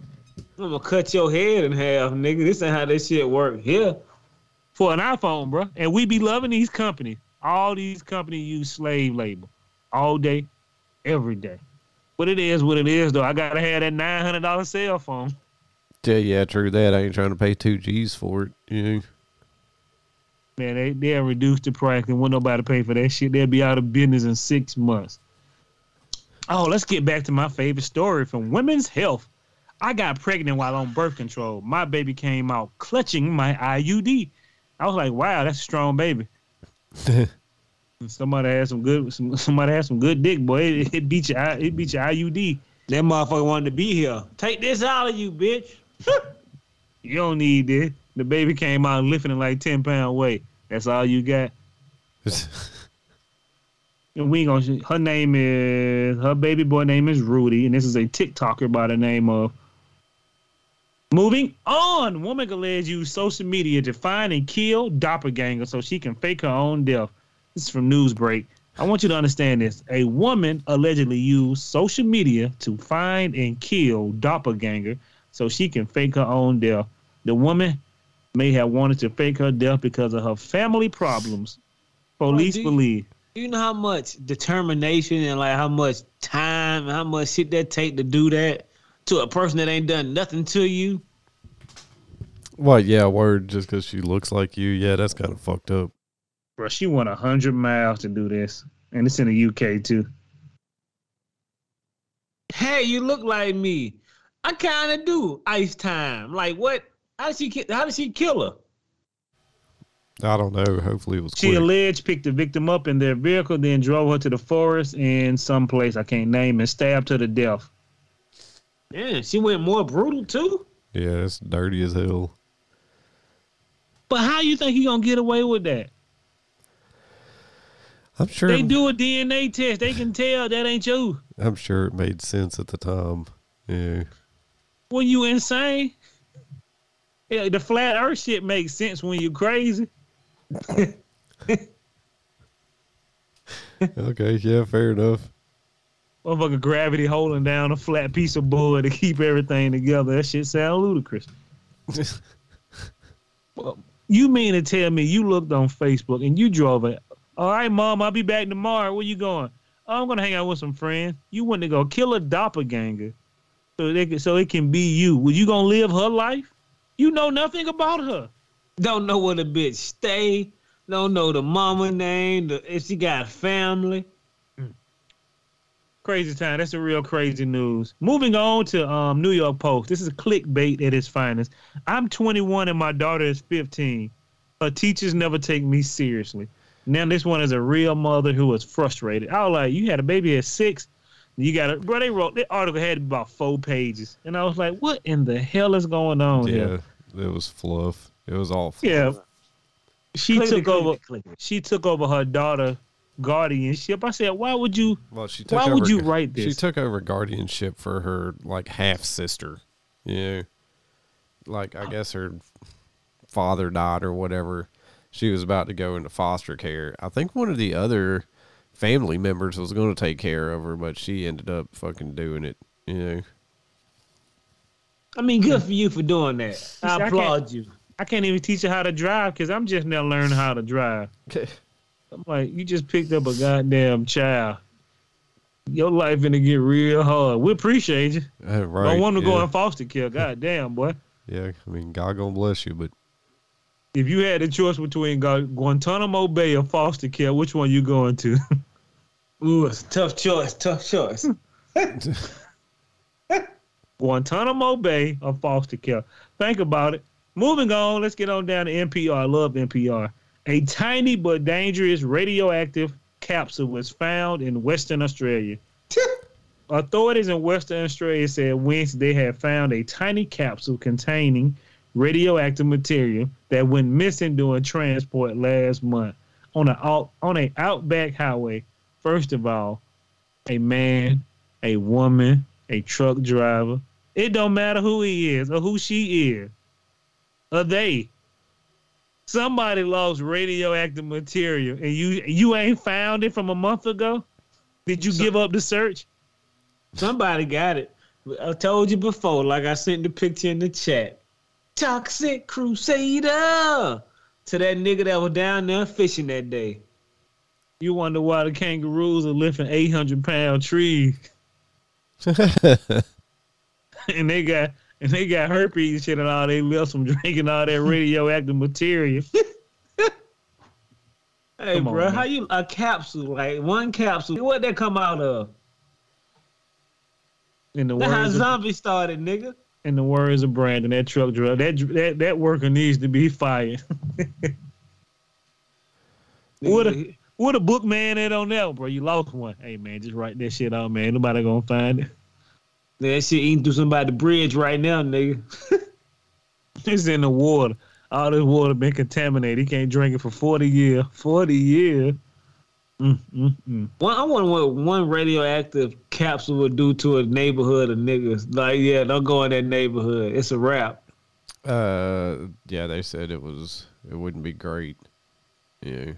I'm gonna cut your head in half, nigga. This ain't how this shit work here. for an iPhone, bro. And we be loving these companies. All these companies use slave labor all day, every day. But it is what it is, though. I gotta have that nine hundred dollar cell phone. Yeah, yeah, true that. I ain't trying to pay two G's for it. You know? Man, they they'll reduce the price and won't nobody pay for that shit. They'll be out of business in six months. Oh, let's get back to my favorite story from Women's Health. I got pregnant while on birth control. My baby came out clutching my IUD. I was like, wow, that's a strong baby. somebody had some good some, somebody had some good dick, boy. It, it beat your it beat your IUD. That motherfucker wanted to be here. Take this out of you, bitch. You don't need this. The baby came out lifting like ten pound weight. That's all you got. And we ain't gonna. Her name is her baby boy name is Rudy, and this is a TikToker by the name of. Moving on, woman alleged use social media to find and kill doppelganger so she can fake her own death. This is from Newsbreak. I want you to understand this. A woman allegedly used social media to find and kill doppelganger so she can fake her own death. The woman may have wanted to fake her death because of her family problems. Police do believe. You know how much determination and like how much time and how much shit that take to do that to a person that ain't done nothing to you. What? Yeah, word. Just because she looks like you. Yeah, that's kind of fucked up. Bro, she went a hundred miles to do this, and it's in the UK too. Hey, you look like me. I kind of do. Ice time. Like what? How did she? How did she kill her? I don't know. Hopefully it was She quick. alleged picked the victim up in their vehicle, then drove her to the forest in some place I can't name and stabbed her to death. Yeah, she went more brutal too. yeah, it's dirty as hell. But how you think he gonna get away with that? I'm sure. They do a DNA test. They can tell that ain't you. I'm sure it made sense at the time. Yeah. When you insane. Yeah, the flat earth shit makes sense when you're crazy. Okay. Yeah. Fair enough. Motherfucker gravity holding down a flat piece of board to keep everything together. That shit sound ludicrous. well, You mean to tell me you looked on Facebook and you drove it? All right, mom, I'll be back tomorrow. Where you going? I'm gonna hang out with some friends. You went to go kill a doppelganger, so they can, so it can be you. Would you gonna live her life? You know nothing about her. Don't know where the bitch stay. Don't know the mama name. The, if she got family. Crazy time. That's the real crazy news. Moving on to um, New York Post. This is clickbait at its finest. I'm 21 and my daughter is 15. Her teachers never take me seriously. Now this one is a real mother who was frustrated. I was like, you had a baby at six. You got it, bro. They wrote that article had about four pages, and I was like, what in the hell is going on Yeah. here? It was fluff. It was all fluff. Yeah. She Click it, took over. it, click it. She took over her daughter guardianship. I said, why would you? Well, she took Why over, would you write this? She took over guardianship for her like half sister. Yeah. Like I guess her father died or whatever. She was about to go into foster care. I think one of the other family members was going to take care of her, but she ended up fucking doing it. You know. I mean, good for you for doing that. see, I I applaud you. I can't even teach you how to drive because I'm just now learning how to drive. I'm like, you just picked up a goddamn child. Your life gonna get real hard. We appreciate you. Uh, right. Don't want to yeah. go in foster care. God damn, boy. Yeah, I mean, God gonna bless you, but If you had the choice between Guantanamo Bay or foster care, which one you going to? Ooh, it's a tough choice. Tough choice. Guantanamo Bay or foster care. Think about it. Moving on, let's get on down to NPR. I love NPR. A tiny but dangerous radioactive capsule was found in Western Australia. Authorities in Western Australia said Wednesday they had found a tiny capsule containing radioactive material that went missing during transport last month on a out, on a outback highway. First of all, a man, a woman, a truck driver. It don't matter who he is or who she is. Or they. Somebody lost radioactive material and you you ain't found it from a month ago? Did you give up the search? Somebody got it. I told you before, like I sent the picture in the chat. Toxic Crusader to that nigga that was down there fishing that day. You wonder why the kangaroos are lifting eight hundred pound trees, and they got and they got herpes and shit and all they left from drinking all that radioactive material. Hey, Come bro, man. how you a capsule like one capsule? What that come out of? In the That's how zombies started, nigga. in the words of Brandon, that truck driver, that that that worker needs to be fired. What a what a book man at on that, bro. You lost one. Hey man, just write that shit out, man. Nobody gonna find it. That shit eating through somebody's bridge right now, nigga. It's in the water. All this water been contaminated. He can't drink it for forty years. Forty years. Mm, mm, mm. One, I wonder what one radioactive capsule would do to a neighborhood of niggas. Like, yeah, don't go in that neighborhood. It's a wrap. uh, yeah, they said it was. It wouldn't be great. Yeah.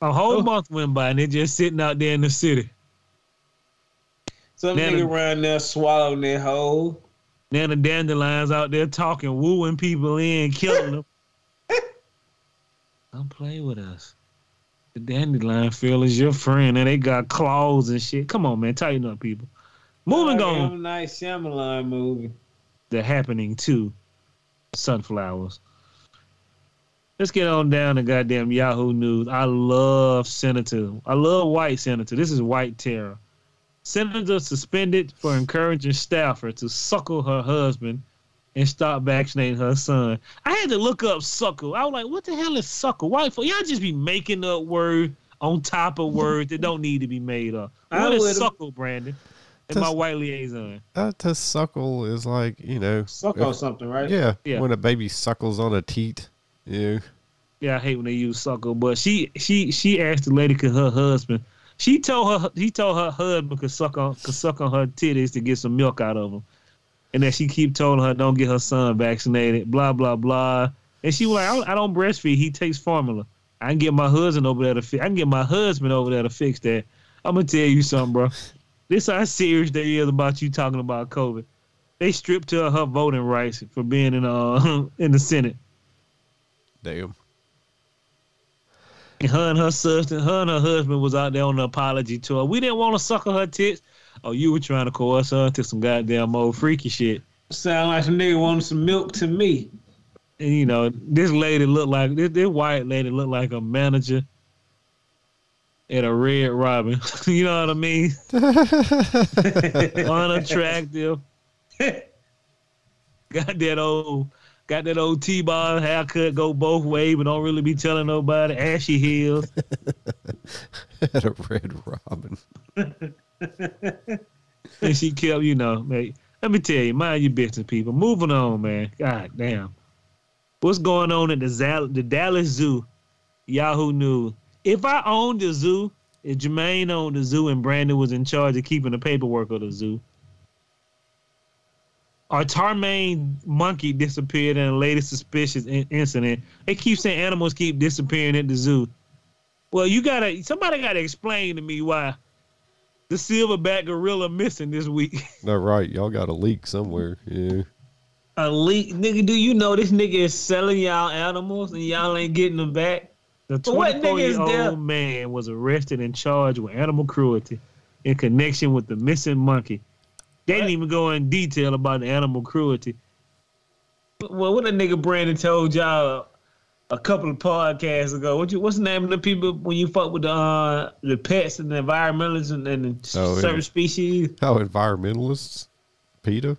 A whole Oh. month went by and they're just sitting out there in the city. Some Now nigga around there swallowing that hole. Now the dandelions out there talking, wooing people in, killing them. Don't play with us. The dandelion feel is your friend, and they got claws and shit. Come on, man, tighten up, people. Moving oh, Like on. Nice Shyamalan movie. The happening too. sunflowers. Let's get on down to goddamn Yahoo News. I love Senator. I love white Senator. This is white terror. Senator suspended for encouraging staffer to suckle her husband and stop vaccinating her son. I had to look up suckle. I was like, what the hell is suckle? Why for y'all just be making up words on top of words that don't need to be made up. I What is would've- suckle, Brandon? And my white liaison. Uh, to suckle is like you know. Suckle if- something, right? Yeah, Yeah. When a baby suckles on a teat. Yeah. Yeah, I hate when they use suckle. But she she she asked the lady could her husband. She told her he told her husband could suck on could suck on her titties to get some milk out of them, and then she keep telling her don't get her son vaccinated. Blah blah blah. And she was like, I don't, I don't breastfeed. He takes formula. I can get my husband over there to fi- I can get my husband over there to fix that. I'm gonna tell you something, bro. This how serious they is about you talking about COVID. They stripped her her voting rights for being in uh in the Senate. Damn. And her and her sister, her and her husband was out there on the apology tour. We didn't want to sucker her tits. Oh, you were trying to coerce her into some goddamn old freaky shit. Sound like some nigga wanted some milk to me. And you know, this lady looked like this, this white lady looked like a manager at a Red Robin. you know what I mean? Unattractive. got that old got that old T-bar haircut, go both ways, but don't really be telling nobody. Ashy heels. Had a red robin. and she kept, you know, like, let me tell you, mind your business, people. Moving on, man. God damn. What's going on at the, Zal- the Dallas Zoo? Yahoo News. If I owned the zoo, if Jermaine owned the zoo and Brandon was in charge of keeping the paperwork of the zoo, our tamarin monkey disappeared in a latest suspicious in- incident. They keep saying animals keep disappearing at the zoo. Well, you gotta somebody gotta explain to me why the silverback gorilla missing this week. No, right. Y'all got a leak somewhere. Yeah. A leak, nigga. Do you know this nigga is selling y'all animals and y'all ain't getting them back? The But what 24 nigga is year there? old man was arrested and charged with animal cruelty in connection with the missing monkey. They didn't even go in detail about the animal cruelty. Well, what a nigga Brandon told y'all a couple of podcasts ago. What you, what's the name of the people when you fuck with the uh, the pets and the environmentalists and, and the Oh, yeah. certain species? How environmentalists? Peter.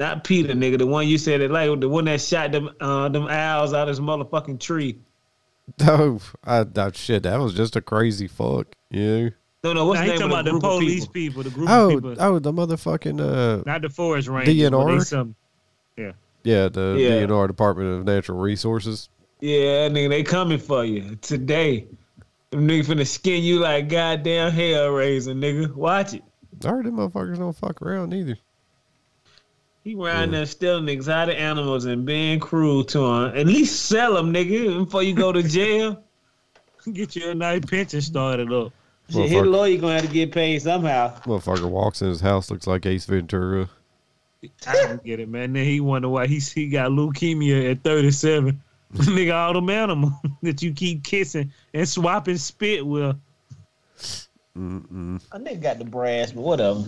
Not Peter, nigga. The one you said that like the one that shot them uh, them owls out of his motherfucking tree. Oh, I, I, shit. That was just a crazy fuck. Yeah. No, no. What's Now, the he name talking of about the the group of police people? people, the group Oh, of people, oh, the motherfucking uh, not the forest rangers. but they DNR? some- yeah, the Yeah. DNR Department of Natural Resources. Yeah, nigga, they coming for you today. Them niggas finna skin you like goddamn hellraiser, nigga. Watch it. I heard them motherfuckers don't fuck around either. He around there stealing exotic animals and being cruel to them. At least sell them, nigga, before you go to jail. Get you a nice pension started up. Shit, his Motherfucker. lawyer gonna have to get paid somehow. Motherfucker walks in his house, looks like Ace Ventura. I don't get it, man. Then he wonder why he he got leukemia at 37. nigga, all them animals that you keep kissing and swapping spit with. Mm-mm. I nigga got the brass, but whatever.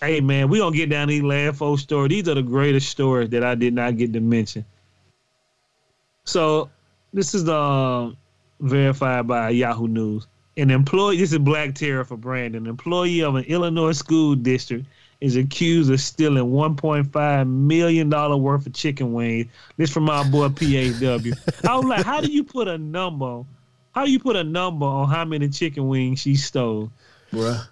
Hey man, we gonna get down these last four stories. These are the greatest stories that I did not get to mention. So this is um, verified by Yahoo News. An employee, this is Black Terror for Brandon. An employee of an Illinois school district is accused of stealing 1.5 million dollar worth of chicken wings. This from my boy PAW. I was like, how do you put a number? How do you put a number on how many chicken wings she stole? Bruh.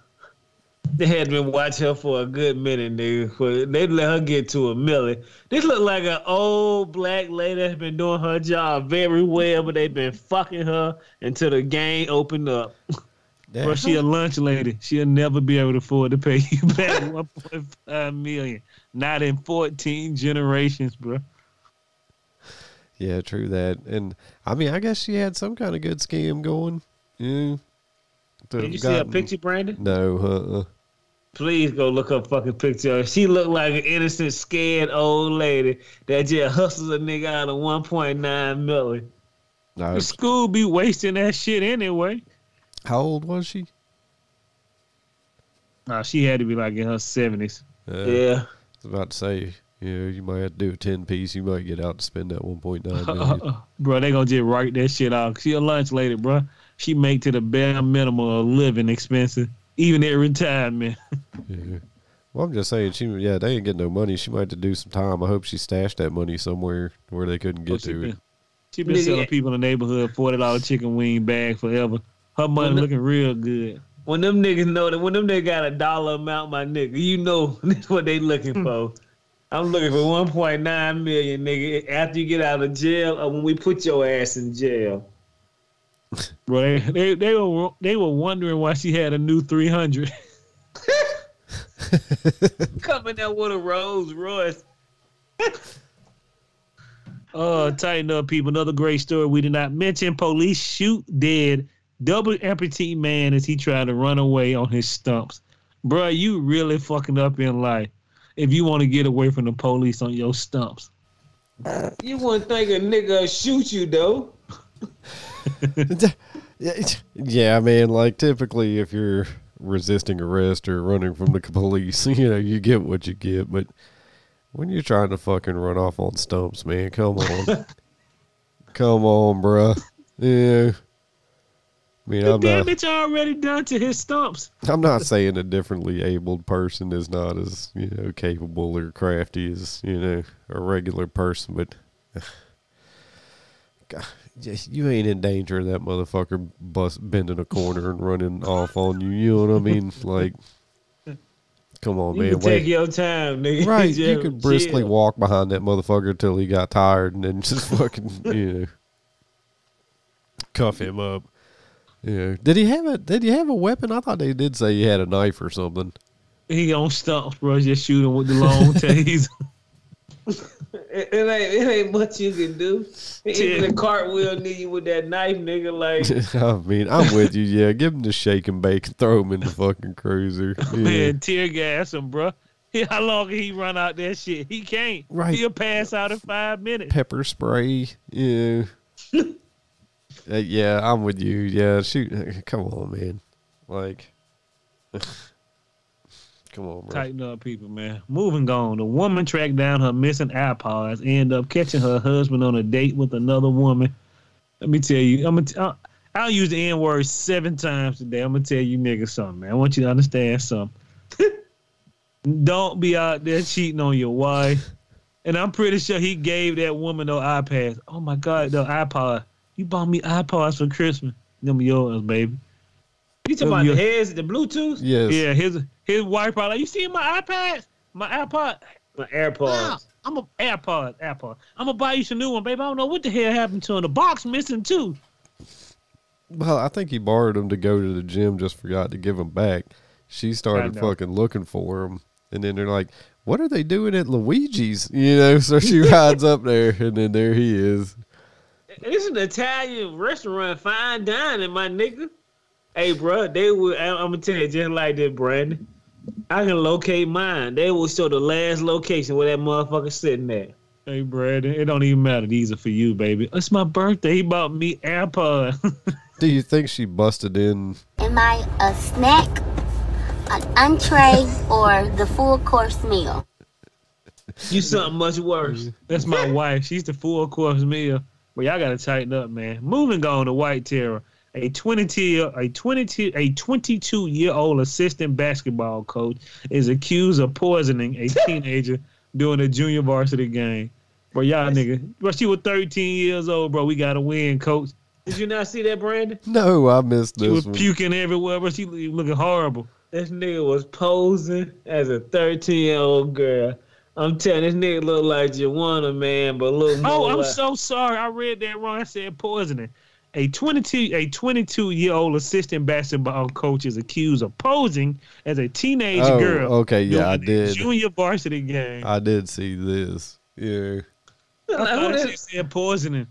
They had been watching her for a good minute, dude. They let her get to a million. This look like an old black lady that's been doing her job very well, but they've been fucking her until the game opened up. Bro, she a lunch lady. She'll never be able to afford to pay you back 1.5 million. Not in 14 generations, bro. Yeah, true that. And I mean, I guess she had some kind of good scam going. Yeah. Did you see a picture, Brandon? No, uh-uh. Please go look up fucking picture. She looked like an innocent, scared old lady that just hustles a nigga out of 1.9 million. No. The school be wasting that shit anyway. How old was she? Nah, she had to be like in her 70s. Uh, Yeah. I was about to say, you know, you might have to do a 10 piece. You might get out to spend that 1.9 million. bro, they gonna just write that shit off. She a lunch lady, bro. She make to the bare minimum of living expenses, even at retirement. yeah. Well, I'm just saying, she yeah, they ain't getting no money. She might have to do some time. I hope she stashed that money somewhere where they couldn't get Oh, she to it. she been selling people in the neighborhood forty dollar chicken wing bag forever. Her money Well, no- looking real good. When them niggas know that when them niggas got a dollar amount, my nigga, you know that's what they looking hmm. for. I'm looking for 1.9 million, nigga. After you get out of jail, or when we put your ass in jail. Bro, they, they they were they were wondering why she had a new three hundred. Coming out with a Rolls Royce. Uh, tighten up, people. Another great story we did not mention. Police shoot dead double amputee man as he tried to run away on his stumps. Bruh, you really fucking up in life if you want to get away from the police on your stumps. You wouldn't think a nigga shoot you though. Yeah, mean, like typically, if you're resisting arrest or running from the police, you know, you get what you get. But when you're trying to fucking run off on stumps, man, come on, come on, bruh. Yeah. I mean, The I'm not, damage already done to his stumps. I'm not saying a differently abled person is not as you know capable or crafty as you know a regular person, but God, you ain't in danger of that motherfucker bus bending a corner and running off on you. You know what I mean? Like, come on, You man. can take your time, nigga. Right, you could briskly chill. walk behind that motherfucker until he got tired, and then just fucking, you know, cuff him up. Yeah. Did he have a Did he have a weapon? I thought they did say he had a knife or something. He on stumps, bro. Just shooting with the long taser. It, it ain't it ain't much you can do. Even the cartwheel need you with that knife, nigga. Like I mean, I'm with you. Yeah, give him the shake and bake throw him in the fucking cruiser. Yeah. Man, tear gas him, bro. How long can he run out that shit? He can't. Right. He'll pass out in five minutes. Pepper spray. Yeah. Uh, yeah, I'm with you. Yeah, shoot. Come on, man. Like, come on, bro. Tighten up, people, man. Moving on. The woman tracked down her missing iPods, end up catching her husband on a date with another woman. Let me tell you, I'm gonna. T- I'll, I'll use the N word seven times today. I'm gonna tell you niggas something, man. I want you to understand something. Don't be out there cheating on your wife. And I'm pretty sure he gave that woman no iPads. Oh my God, the iPod. You bought me iPods for Christmas. Them yours, baby. you talking about the heads, the Bluetooth, Yes. Yeah, his his wife probably like, you see my iPad, my iPod. my AirPods. Wow, I'm a AirPod, AirPod. I'm gonna buy you some new one, baby. I don't know what the hell happened to him. The box missing too. Well, I think he borrowed them to go to the gym. Just forgot to give them back. She started fucking looking for them, and then they're like, "What are they doing at Luigi's?" You know. So she rides up there, and then there he is. It's an Italian restaurant, fine dining, my nigga. Hey, bro, they will. I- I'm gonna tell you just like this, Brandon. I can locate mine. They will show the last location where that motherfucker sitting at. Hey, Brandon, it don't even matter. These are for you, baby. It's my birthday. He bought me AirPods. Do you think she busted in? Am I a snack, an entree, or the full course meal? You something much worse. That's my wife. She's the full course meal. But y'all gotta tighten up, man. Moving on to White Terror. A 22 a 22 a 22 year old assistant basketball coach is accused of poisoning a teenager during a junior varsity game. Bro, y'all nigga. Bro, she was 13 years old, bro. We gotta win, coach. Did you not see that, Brandon? No, I missed this. She was one. puking everywhere, but she looking horrible. This nigga was posing as a 13 year old girl. I'm telling this nigga look like Joanna, man, but look oh, more Oh, I'm like- so sorry. I read that wrong. I said poisoning. A 22 a 22 year old assistant basketball coach is accused of posing as a teenage Oh, girl. okay, yeah, I did. Junior varsity game. I did see this. Yeah. I Like, thought she said poisoning.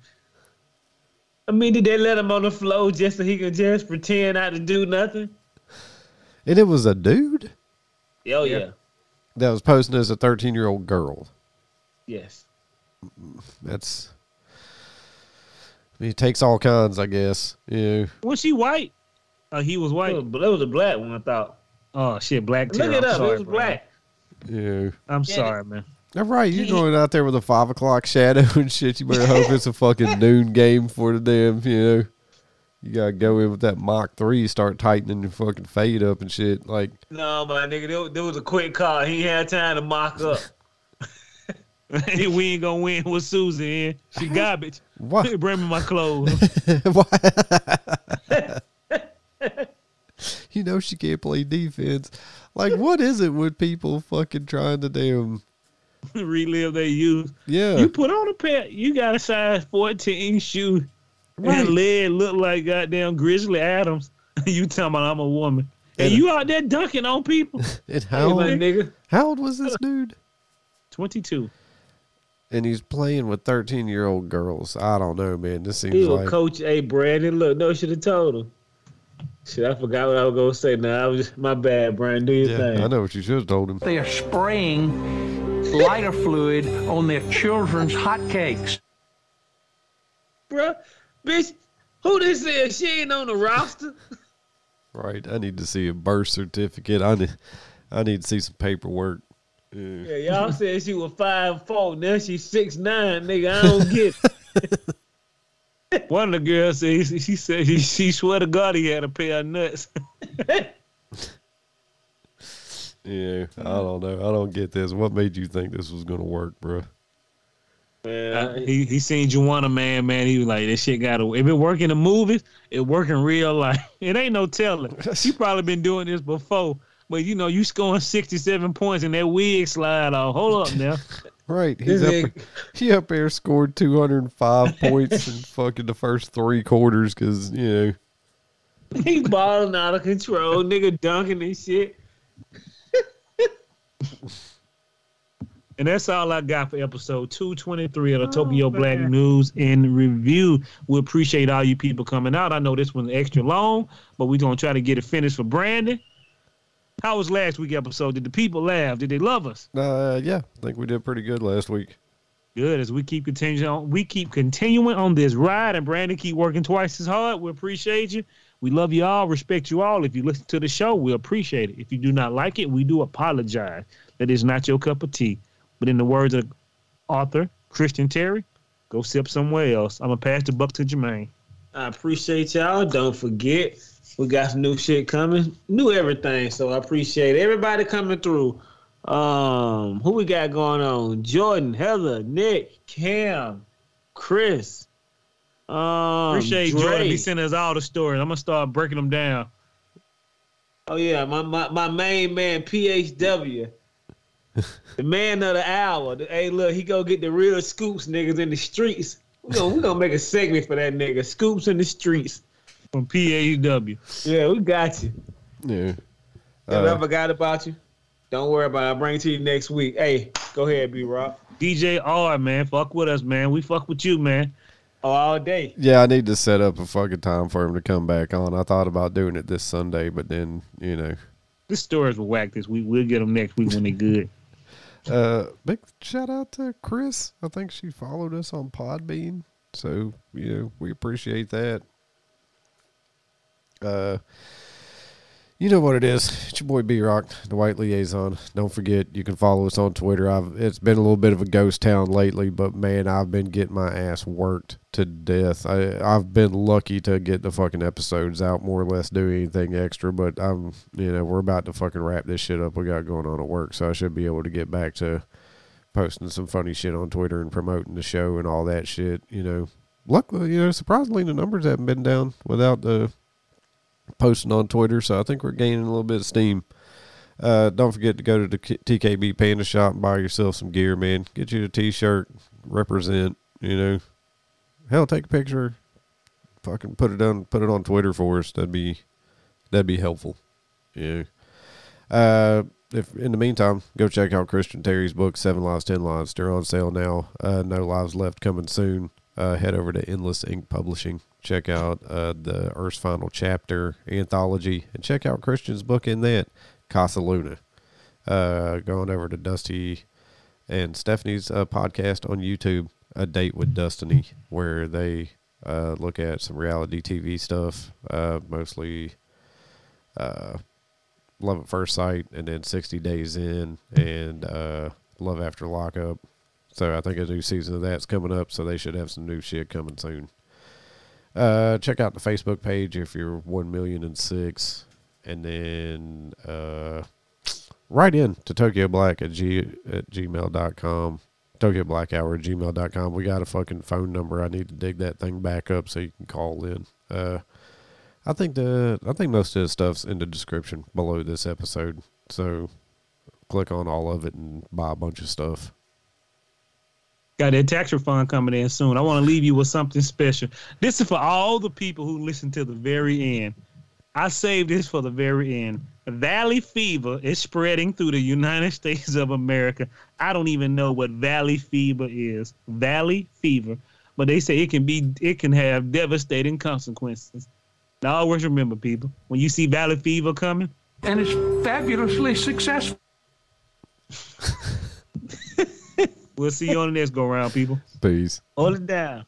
I mean, did they let him on the floor just so he could just pretend not to do nothing? And it was a dude Oh yeah. that was posing as a 13 year old girl. Yes. That's. I mean, it takes all kinds, I guess. Yeah. Was she white? Uh, he was That white. was, that was a black one, I thought. Oh shit, black. Look it I'm up. sorry, it was bro. black. Yeah. I'm Yeah. sorry, man. All right, you going out there with a five o'clock shadow and shit. You better hope it's a fucking noon game for the damn, you know. You gotta go in with that Mach 3, start tightening your fucking fade up and shit. Like, No, my nigga, there, there was a quick call. He had time to mock up. We ain't gonna win with Susan. She garbage. Why? Bring me my clothes. you know she can't play defense. Like, what is it with people fucking trying to damn. Relive their youth. Yeah. You put on a pair. You got a size 14 shoe. Right. And leg look like goddamn Grizzly Adams. you talking about I'm a woman. And And- you out there dunking on people. And how, my old, nigga. how old was this dude? 22. And he's playing with 13 year old girls. I don't know, man. This seems He was like. Coach A. Brandon. Look, no, should have told him. Shit, I forgot what I was gonna say. Now I was just, my bad, Brandon. Do your Yeah, thing. I know what you should have told him. They are spraying lighter fluid on their children's hotcakes. Bruh, bitch, who this is? She ain't on the roster. Right. I need to see a birth certificate. I need, I need to see some paperwork. Yeah. Yeah, y'all said she was five four. Now she's six nine, nigga. I don't get it. One of the girls said she, she said she, she swear to God he had a pair of nuts. Yeah, I don't know. I don't get this. What made you think this was gonna work, bro? Uh, he he seen Juwanna Mann, man. He was like, that shit got to. If it work in the movies, it work in real life. It ain't no telling. She probably been doing this before, but you know, you scoring sixty seven points and that wig slide off. Hold up now. Right. He's This up, he up there scored 205 points in fucking the first three quarters because, you know, He balling out of control, nigga dunking and shit. And that's all I got for episode 223 of the Tokyo oh, Black News in Review. We appreciate all you people coming out. I know this one's extra long, but we're going to try to get it finished for Brandon. How was last week episode? Did the people laugh? Did they love us? uh, yeah, I think we did pretty good last week. Good as we keep continuing on, we keep continuing on this ride, and Brandon keep working twice as hard. We appreciate you. We love you all, respect you all. If you listen to the show, we appreciate it. If you do not like it, we do apologize. That is not your cup of tea. But in the words of author Christian Terry, go sip somewhere else. I'm gonna pass the buck to Jermaine. I appreciate y'all. Don't forget, we got some new shit coming, new everything. So I appreciate everybody coming through. Um, who we got going on? Jordan, Heather, Nick, Cam, Chris. Um, Appreciate Dre. Jordan. He sent us all the stories. I'm gonna start breaking them down. Oh yeah, my, my my main man PHW. the man of the hour. Hey, look, he go get the real scoops niggas in the streets. We gonna we gonna make a segment for that nigga. Scoops in the streets. From PAUW. Yeah, we got you. Yeah. If I Uh, forgot about you, don't worry about it. I'll bring it to you next week. Hey, go ahead, B Rock. DJ R, man, fuck with us, man. We fuck with you, man. Oh, all day. yeah, I need to set up a fucking time for him to come back on. I thought about doing it this Sunday, but then, you know, This stories will whack this week. We'll get them next week when they good. Uh, big shout out to Chris. I think she followed us on Podbean, so you know we appreciate that. Uh, you know what it is. It's your boy B Rock, the White Liaison. Don't forget you can follow us on Twitter. I've it's been a little bit of a ghost town lately, but man, I've been getting my ass worked to death. I I've been lucky to get the fucking episodes out more or less do anything extra, but I'm you know, we're about to fucking wrap this shit up we got going on at work, so I should be able to get back to posting some funny shit on Twitter and promoting the show and all that shit, you know. Luckily, you know, surprisingly the numbers haven't been down without the posting on Twitter, so I think we're gaining a little bit of steam. Uh, don't forget to go to the TKB Panda Shop and buy yourself some gear, man. Get you a T-shirt, represent. You know, hell, take a picture, fucking put it on, put it on Twitter for us. That'd be, that'd be helpful. Yeah. Uh, if in the meantime, go check out Christian Terry's book, Seven Lives, Ten Lives. They're on sale now. Uh, no lives left coming soon. Uh, head over to Endless Ink Publishing. Check out uh, the Earth's Final Chapter anthology and check out Christian's book in that, Casa Luna. Uh, going over to Dusty and Stephanie's uh, podcast on YouTube, A Date with Destiny, where they uh, look at some reality TV stuff, uh, mostly Love at First Sight, and then 60 Days In, and Love After Lockup. So I think a new season of that's coming up, so they should have some new shit coming soon. Uh, check out the Facebook page if you're one million and six, and then uh, write in to Tokyo Black at g at gmail.com. Tokyo Black Hour at gmail.com. We got a fucking phone number. I need to dig that thing back up so you can call in. Uh, I think the I think most of the stuff's in the description below this episode. So click on all of it and buy a bunch of stuff. Got that tax refund coming in soon. I want to leave you with something special. This is for all the people who listen to the very end. I saved this for the very end. Valley fever is spreading through the United States of America. I don't even know what valley fever is. Valley fever, but they say it can be it can have devastating consequences. Now always remember, people, when you see valley fever coming, And it's fabulously successful. we'll see you on the next go round, people. Peace. Hold it down.